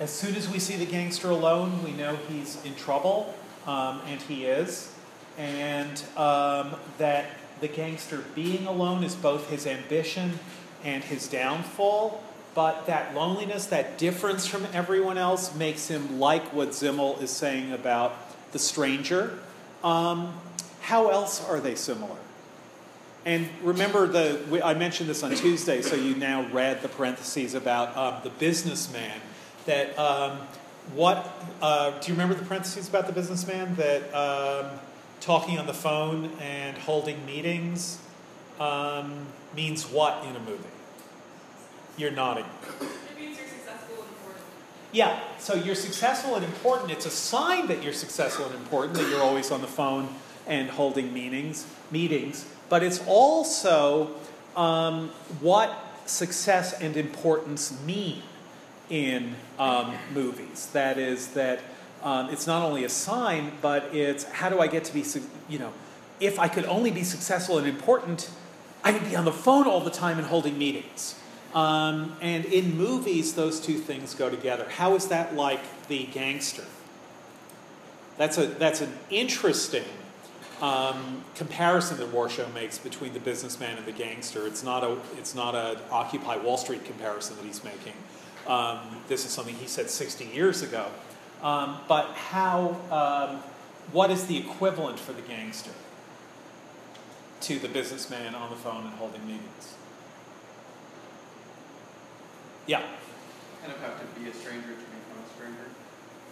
as soon as we see the gangster alone, we know he's in trouble, um, and he is. And um, that the gangster being alone is both his ambition and his downfall. But that loneliness, that difference from everyone else, makes him like what Simmel is saying about the stranger. Um, how else are they similar? And remember, the we, I mentioned this on Tuesday, so you now read the parentheses about um, the businessman. That um, what uh, do you remember the parentheses about the businessman? That um, talking on the phone and holding meetings um, means what in a movie? You're nodding. It means you're successful and important. Yeah, so you're successful and important. It's a sign that you're successful and important that you're always on the phone and holding meetings. Meetings, but it's also um, what success and importance mean in um, movies. That is that um, it's not only a sign, but it's how do I get to be, you know, if I could only be successful and important, I would be on the phone all the time and holding meetings. Um, and in movies, those two things go together. How is that like the gangster? That's, a, that's an interesting um, comparison that Warshow makes between the businessman and the gangster. It's not a it's not a Occupy Wall Street comparison that he's making. Um, this is something he said 60 years ago. Um, but how? Um, what is the equivalent for the gangster to the businessman on the phone and holding meetings? Yeah. Kind of have to be a stranger to.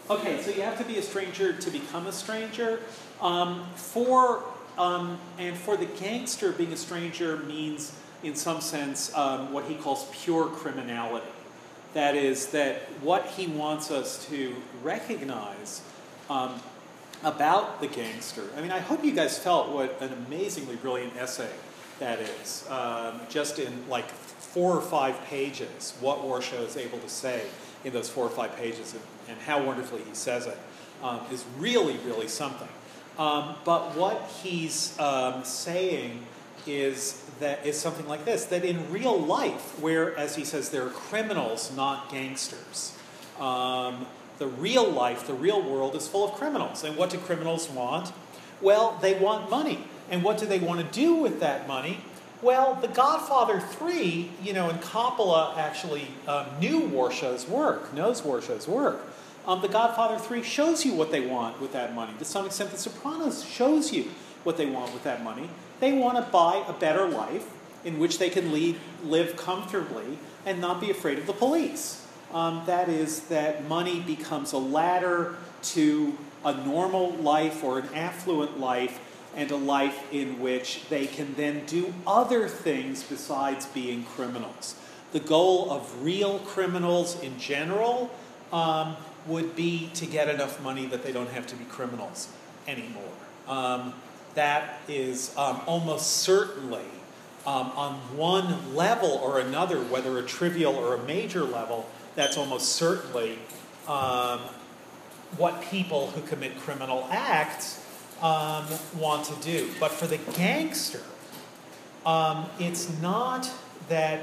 Okay, so you have to be a stranger to become a stranger. Um, for um, and for the gangster, being a stranger means, in some sense, um, what he calls pure criminality. That is, that what he wants us to recognize um, about the gangster. I mean, I hope you guys felt what an amazingly brilliant essay that is. Um, just in like four or five pages, what Warshow is able to say in those four or five pages and, how wonderfully he says it um, is really, really something. Um, but what he's um, saying is that is something like this: that in real life, where, as he says, there are criminals, not gangsters. Um, the real life, the real world, is full of criminals. And what do criminals want? Well, they want money. And what do they want to do with that money? Well, The Godfather 3, you know, and Coppola actually um, knew Warshow's work, knows Warshow's work. Um, the Godfather 3 shows you what they want with that money. To some extent, The Sopranos shows you what they want with that money. They want to buy a better life in which they can lead, live comfortably and not be afraid of the police. Um, that is, that money becomes a ladder to a normal life or an affluent life and a life in which they can then do other things besides being criminals. The goal of real criminals in general um, would be to get enough money that they don't have to be criminals anymore. Um, that is um, almost certainly, um, on one level or another, whether a trivial or a major level, that's almost certainly um, what people who commit criminal acts um, want to do. But for the gangster, um, it's not that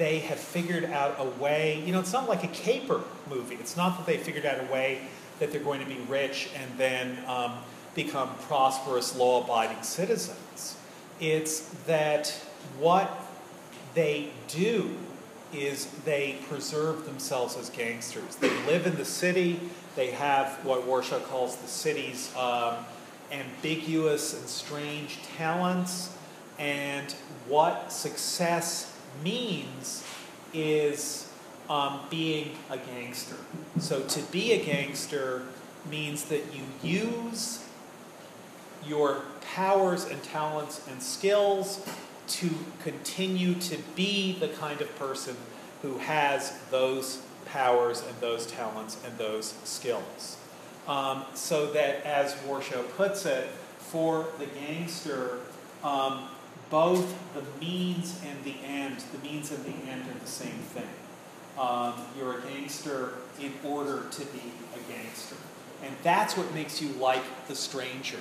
they have figured out a way, you know, it's not like a caper movie. It's not that they figured out a way that they're going to be rich and then um, become prosperous, law abiding citizens. It's that what they do is they preserve themselves as gangsters. They live in the city, they have what Warshow calls the city's um, ambiguous and strange talents, and what success means is um, being a gangster. So to be a gangster means that you use your powers and talents and skills to continue to be the kind of person who has those powers and those talents and those skills. Um, so that, as Warshow puts it, for the gangster, um, both the means and the end, the means and the end are the same thing. Um, you're a gangster in order to be a gangster. And that's what makes you like the stranger.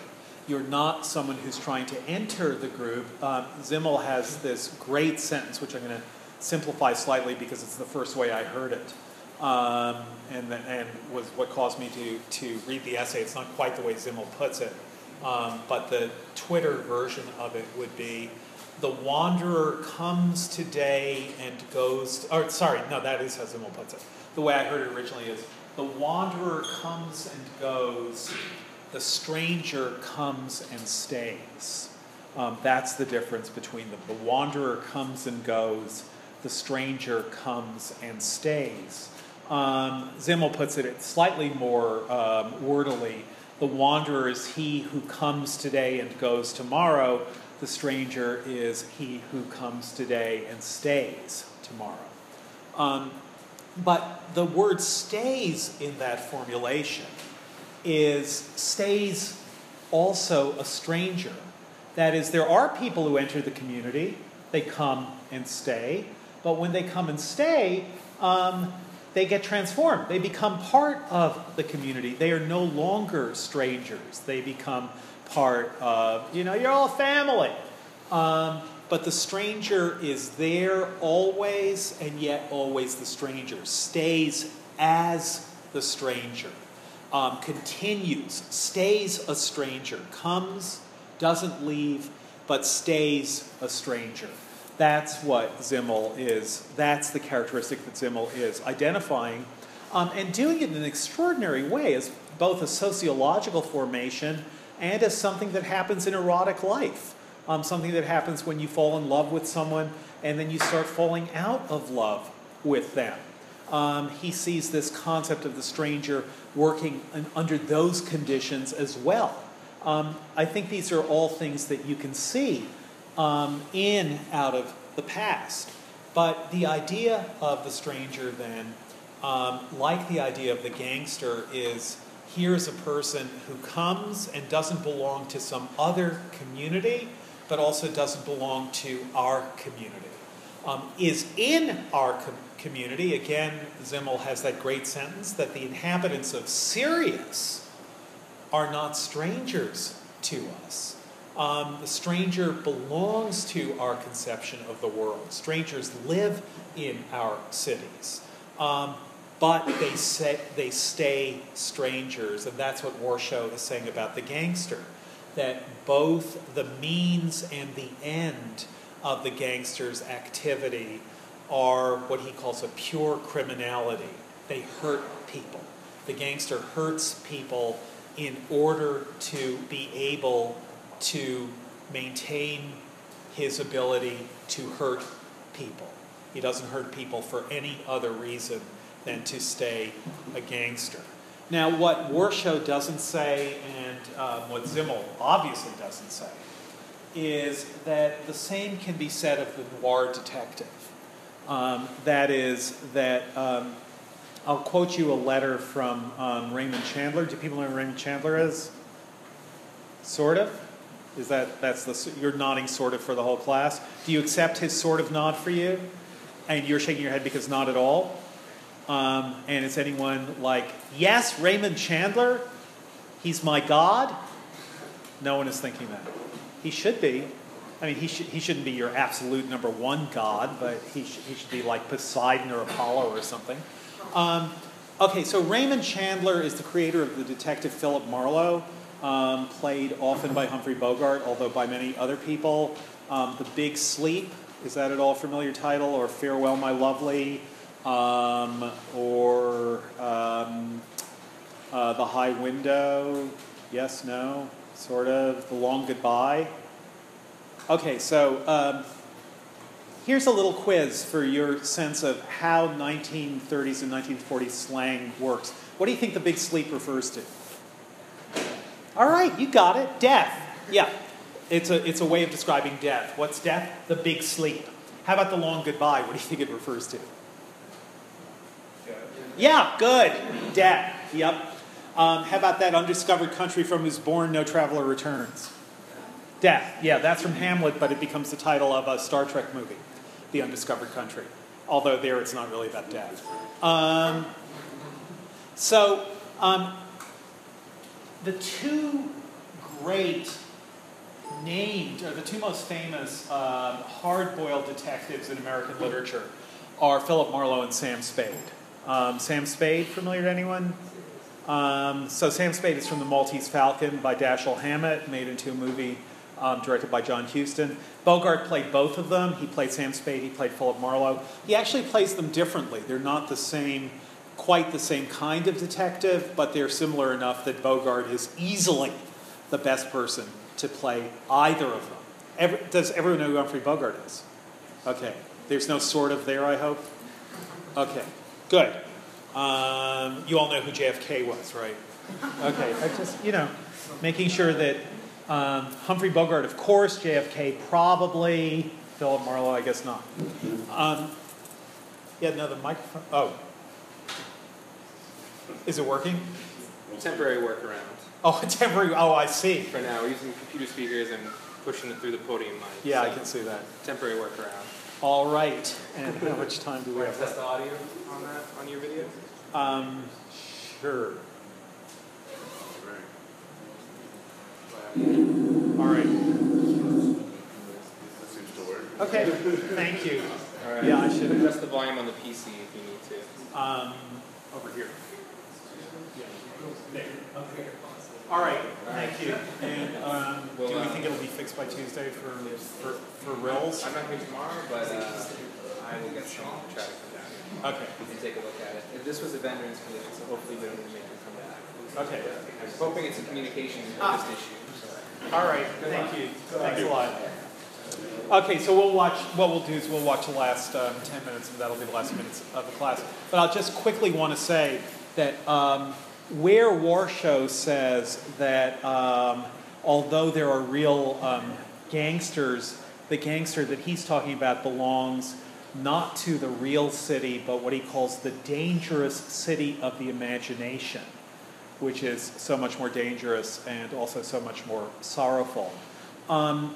You're not someone who's trying to enter the group. Um, Simmel has this great sentence, which I'm going to simplify slightly because it's the first way I heard it. Um, and, and was what caused me to, to read the essay. It's not quite the way Simmel puts it, um, but the Twitter version of it would be the wanderer comes today and goes, or sorry, no, that is how Simmel puts it. The way I heard it originally is the wanderer comes and goes, the stranger comes and stays. Um, that's the difference between them. The wanderer comes and goes, the stranger comes and stays. Um, Simmel puts it slightly more um, wordily. The wanderer is he who comes today and goes tomorrow. The stranger is he who comes today and stays tomorrow. Um, but the word stays in that formulation is stays also a stranger. That is, there are people who enter the community, they come and stay, but when they come and stay, um, they get transformed. They become part of the community. They are no longer strangers. They become part of, you know, you're all family. Um, but the stranger is there always, and yet always the stranger. Stays as the stranger. Um, continues, stays a stranger. Comes, doesn't leave, but stays a stranger. That's what Simmel is. That's the characteristic that Simmel is identifying um, and doing it in an extraordinary way as both a sociological formation and as something that happens in erotic life. Um, something that happens when you fall in love with someone and then you start falling out of love with them. Um, he sees this concept of the stranger working in, under those conditions as well. Um, I think these are all things that you can see um, in out of the past. But the idea of the stranger, then, um, like the idea of the gangster, is here's a person who comes and doesn't belong to some other community, but also doesn't belong to our community. Um, is in our com- community. Again, Simmel has that great sentence that the inhabitants of Sirius are not strangers to us. Um, the stranger belongs to our conception of the world. Strangers live in our cities. Um, but they, say, they stay strangers, and that's what Warshow is saying about the gangster. That both the means and the end of the gangster's activity are what he calls a pure criminality. They hurt people. The gangster hurts people in order to be able to maintain his ability to hurt people. He doesn't hurt people for any other reason than to stay a gangster. Now, what Warshow doesn't say, and um, what Simmel obviously doesn't say, is that the same can be said of the noir detective. Um, that is, that um, I'll quote you a letter from um, Raymond Chandler. Do people know who Raymond Chandler is? Sort of. Is that that's the you're nodding sort of for the whole class? Do you accept his sort of nod for you? And you're shaking your head because not at all. Um, and is anyone like, yes, Raymond Chandler? He's my God? No one is thinking that. He should be. I mean, he, should, he shouldn't be your absolute number one God, but he, sh- he should be like Poseidon or Apollo or something. Um, Okay, so Raymond Chandler is the creator of the detective Philip Marlowe, um, played often by Humphrey Bogart, although by many other people. Um, the Big Sleep, is that at all familiar title? Or Farewell, My Lovely? Um, or um, uh, The High Window? Yes, no, sort of. The Long Goodbye? Okay, so um, here's a little quiz for your sense of how 1930s and 1940s slang works. What do you think the big sleep refers to? All right, you got it. Death. Yeah, it's a, it's a way of describing death. What's death? The big sleep. How about the long goodbye? What do you think it refers to? Yeah, good. Death. Yep. Um, how about that undiscovered country from whose bourn no traveler returns? Death. Yeah, that's from Hamlet, but it becomes the title of a Star Trek movie, The Undiscovered Country. Although there it's not really about death. Um, so, um, the two great named, or the two most famous um, hard-boiled detectives in American literature are Philip Marlowe and Sam Spade. Um, Sam Spade, familiar to anyone? Um, so Sam Spade is from The Maltese Falcon by Dashiell Hammett, made into a movie um, directed by John Huston. Bogart played both of them. He played Sam Spade, he played Philip Marlowe. He actually plays them differently. They're not the same, quite the same kind of detective, but they're similar enough that Bogart is easily the best person to play either of them. Every, does everyone know who Humphrey Bogart is? Okay. There's no sort of there, I hope? Okay, good. Um, you all know who JFK was, right? Okay, I just, you know, making sure that um, Humphrey Bogart, of course, JFK, probably, Philip Marlowe, I guess not. Um, yeah, no, the microphone, oh. Is it working? Temporary workaround. Oh, temporary, oh, I see. For now, we're using computer speakers and pushing it through the podium mic. Yeah, I so can see that. Temporary workaround. All right, and how much time do we Want to test have? the audio on that, on your video? Um, sure. All right. That seems to work. Okay, thank you. All right. Yeah, I should- Adjust the volume on the PC if you need to. Um, over here. There, okay. All right, thank you. And um, do we think it'll be fixed by Tuesday for, for, for Rills? I'm not here tomorrow, but uh, I will get someone to try to come down here Okay, and take a look at it. If This was a vendor installation, so hopefully we don't to make them come back. okay. I'm hoping it's a communication Ah. issue. so. All right, thank you. Thanks a lot. Okay, so we'll watch, what we'll do is we'll watch the last um, 10 minutes, and that'll be the last minutes of the class. But I'll just quickly want to say that um, where Warshow says that um, although there are real um, gangsters, the gangster that he's talking about belongs not to the real city, but what he calls the dangerous city of the imagination which is so much more dangerous and also so much more sorrowful. Um,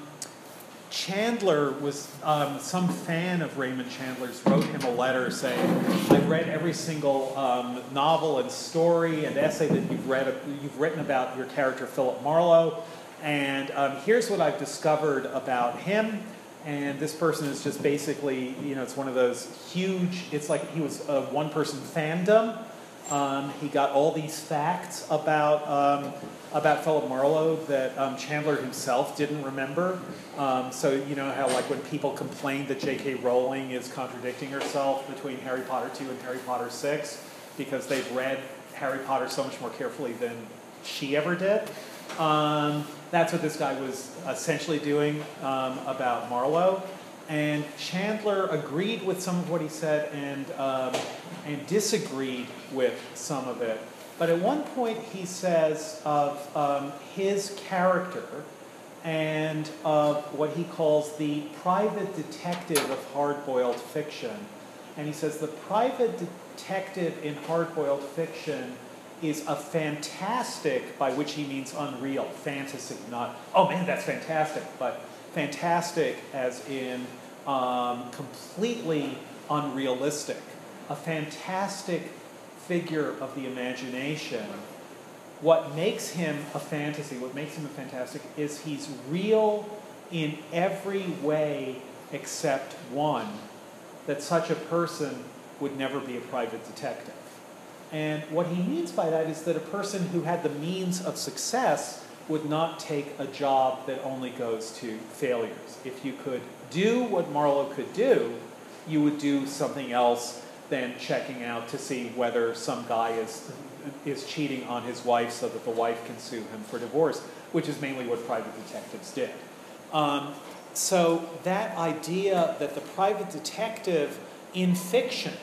Chandler was, um, some fan of Raymond Chandler's wrote him a letter saying, I read every single um, novel and story and essay that you've, read, you've written about your character Philip Marlowe, and um, here's what I've discovered about him. And this person is just basically, you know, it's one of those huge, it's like he was a one person fandom. Um, he got all these facts about um, about Philip Marlowe that um, Chandler himself didn't remember. Um, so you know how like when people complain that J.K. Rowling is contradicting herself between Harry Potter two and Harry Potter six because they've read Harry Potter so much more carefully than she ever did. Um, that's what this guy was essentially doing um, about Marlowe. And Chandler agreed with some of what he said and, and disagreed with some of it. But at one point, he says of um, his character and of what he calls the private detective of hard boiled fiction. And he says the private detective in hard boiled fiction is a fantastic, by which he means unreal, fantasy, not, oh man, that's fantastic, but fantastic as in um, completely unrealistic, a fantastic figure of the imagination. What makes him a fantasy, what makes him a fantastic, is he's real in every way except one, that such a person would never be a private detective. And what he means by that is that a person who had the means of success would not take a job that only goes to failures. If you could do what Marlowe could do, you would do something else than checking out to see whether some guy is, is cheating on his wife so that the wife can sue him for divorce, which is mainly what private detectives did. Um, so that idea that the private detective in fiction,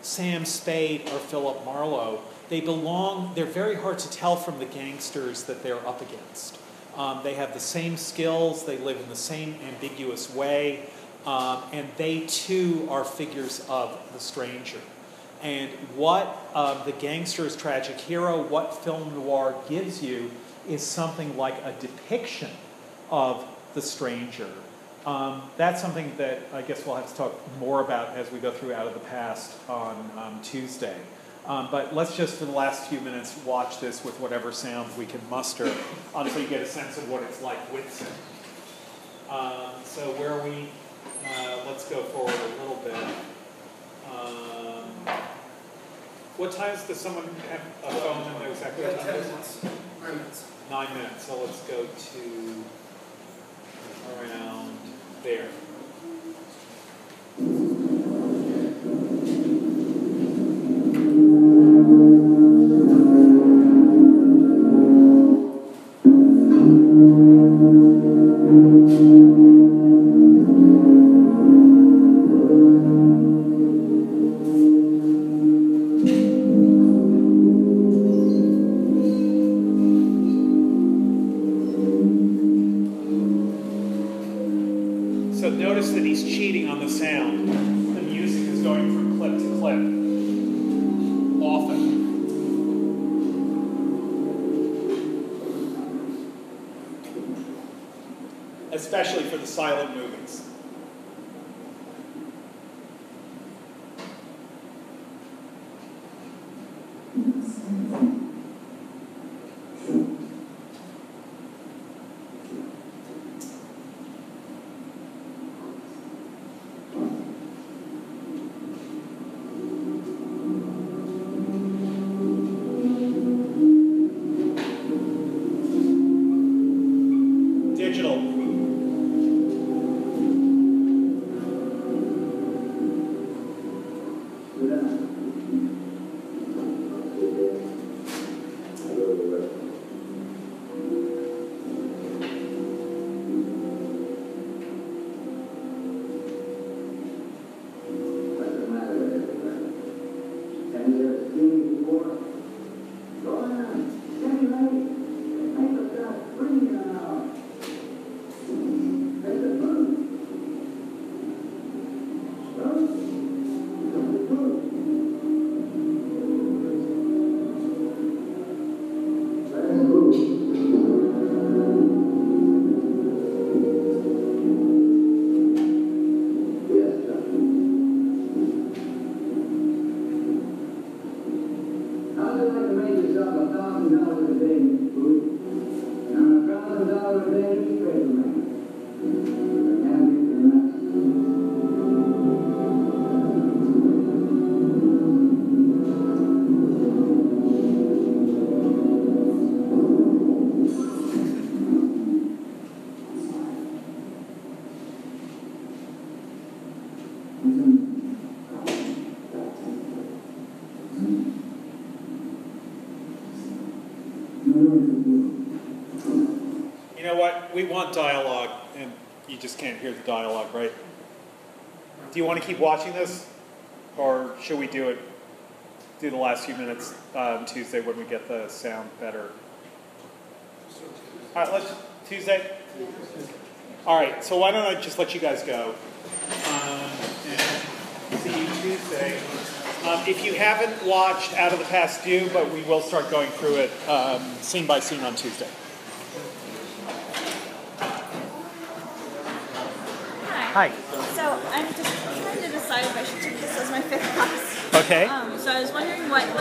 Sam Spade or Philip Marlowe, they belong, they're very hard to tell from the gangsters that they're up against. Um, they have the same skills, they live in the same ambiguous way, um, and they too are figures of the stranger. And what um, the gangster's tragic hero, what film noir gives you, is something like a depiction of the stranger. Um, that's something that I guess we'll have to talk more about as we go through Out of the Past on um, Tuesday. Um, but let's just, for the last few minutes, watch this with whatever sound we can muster until you get a sense of what it's like with sound. Um, so where are we, uh, let's go forward a little bit. Um, what times does someone have a phone know exactly We what got time ten minutes, nine minutes. Nine minutes, so let's go to around there. Dialogue, and you just can't hear the dialogue, right? Do you want to keep watching this? Or should we do it, do the last few minutes um, Tuesday when we get the sound better? All right, let's, Tuesday? All right, so why don't I just let you guys go? Um, see you Tuesday. Um, if you haven't watched Out of the Past, do, but we will start going through it um, scene by scene on Tuesday. Hi. So I'm just trying to decide if I should take this as my fifth class. Okay. Um, so I was wondering what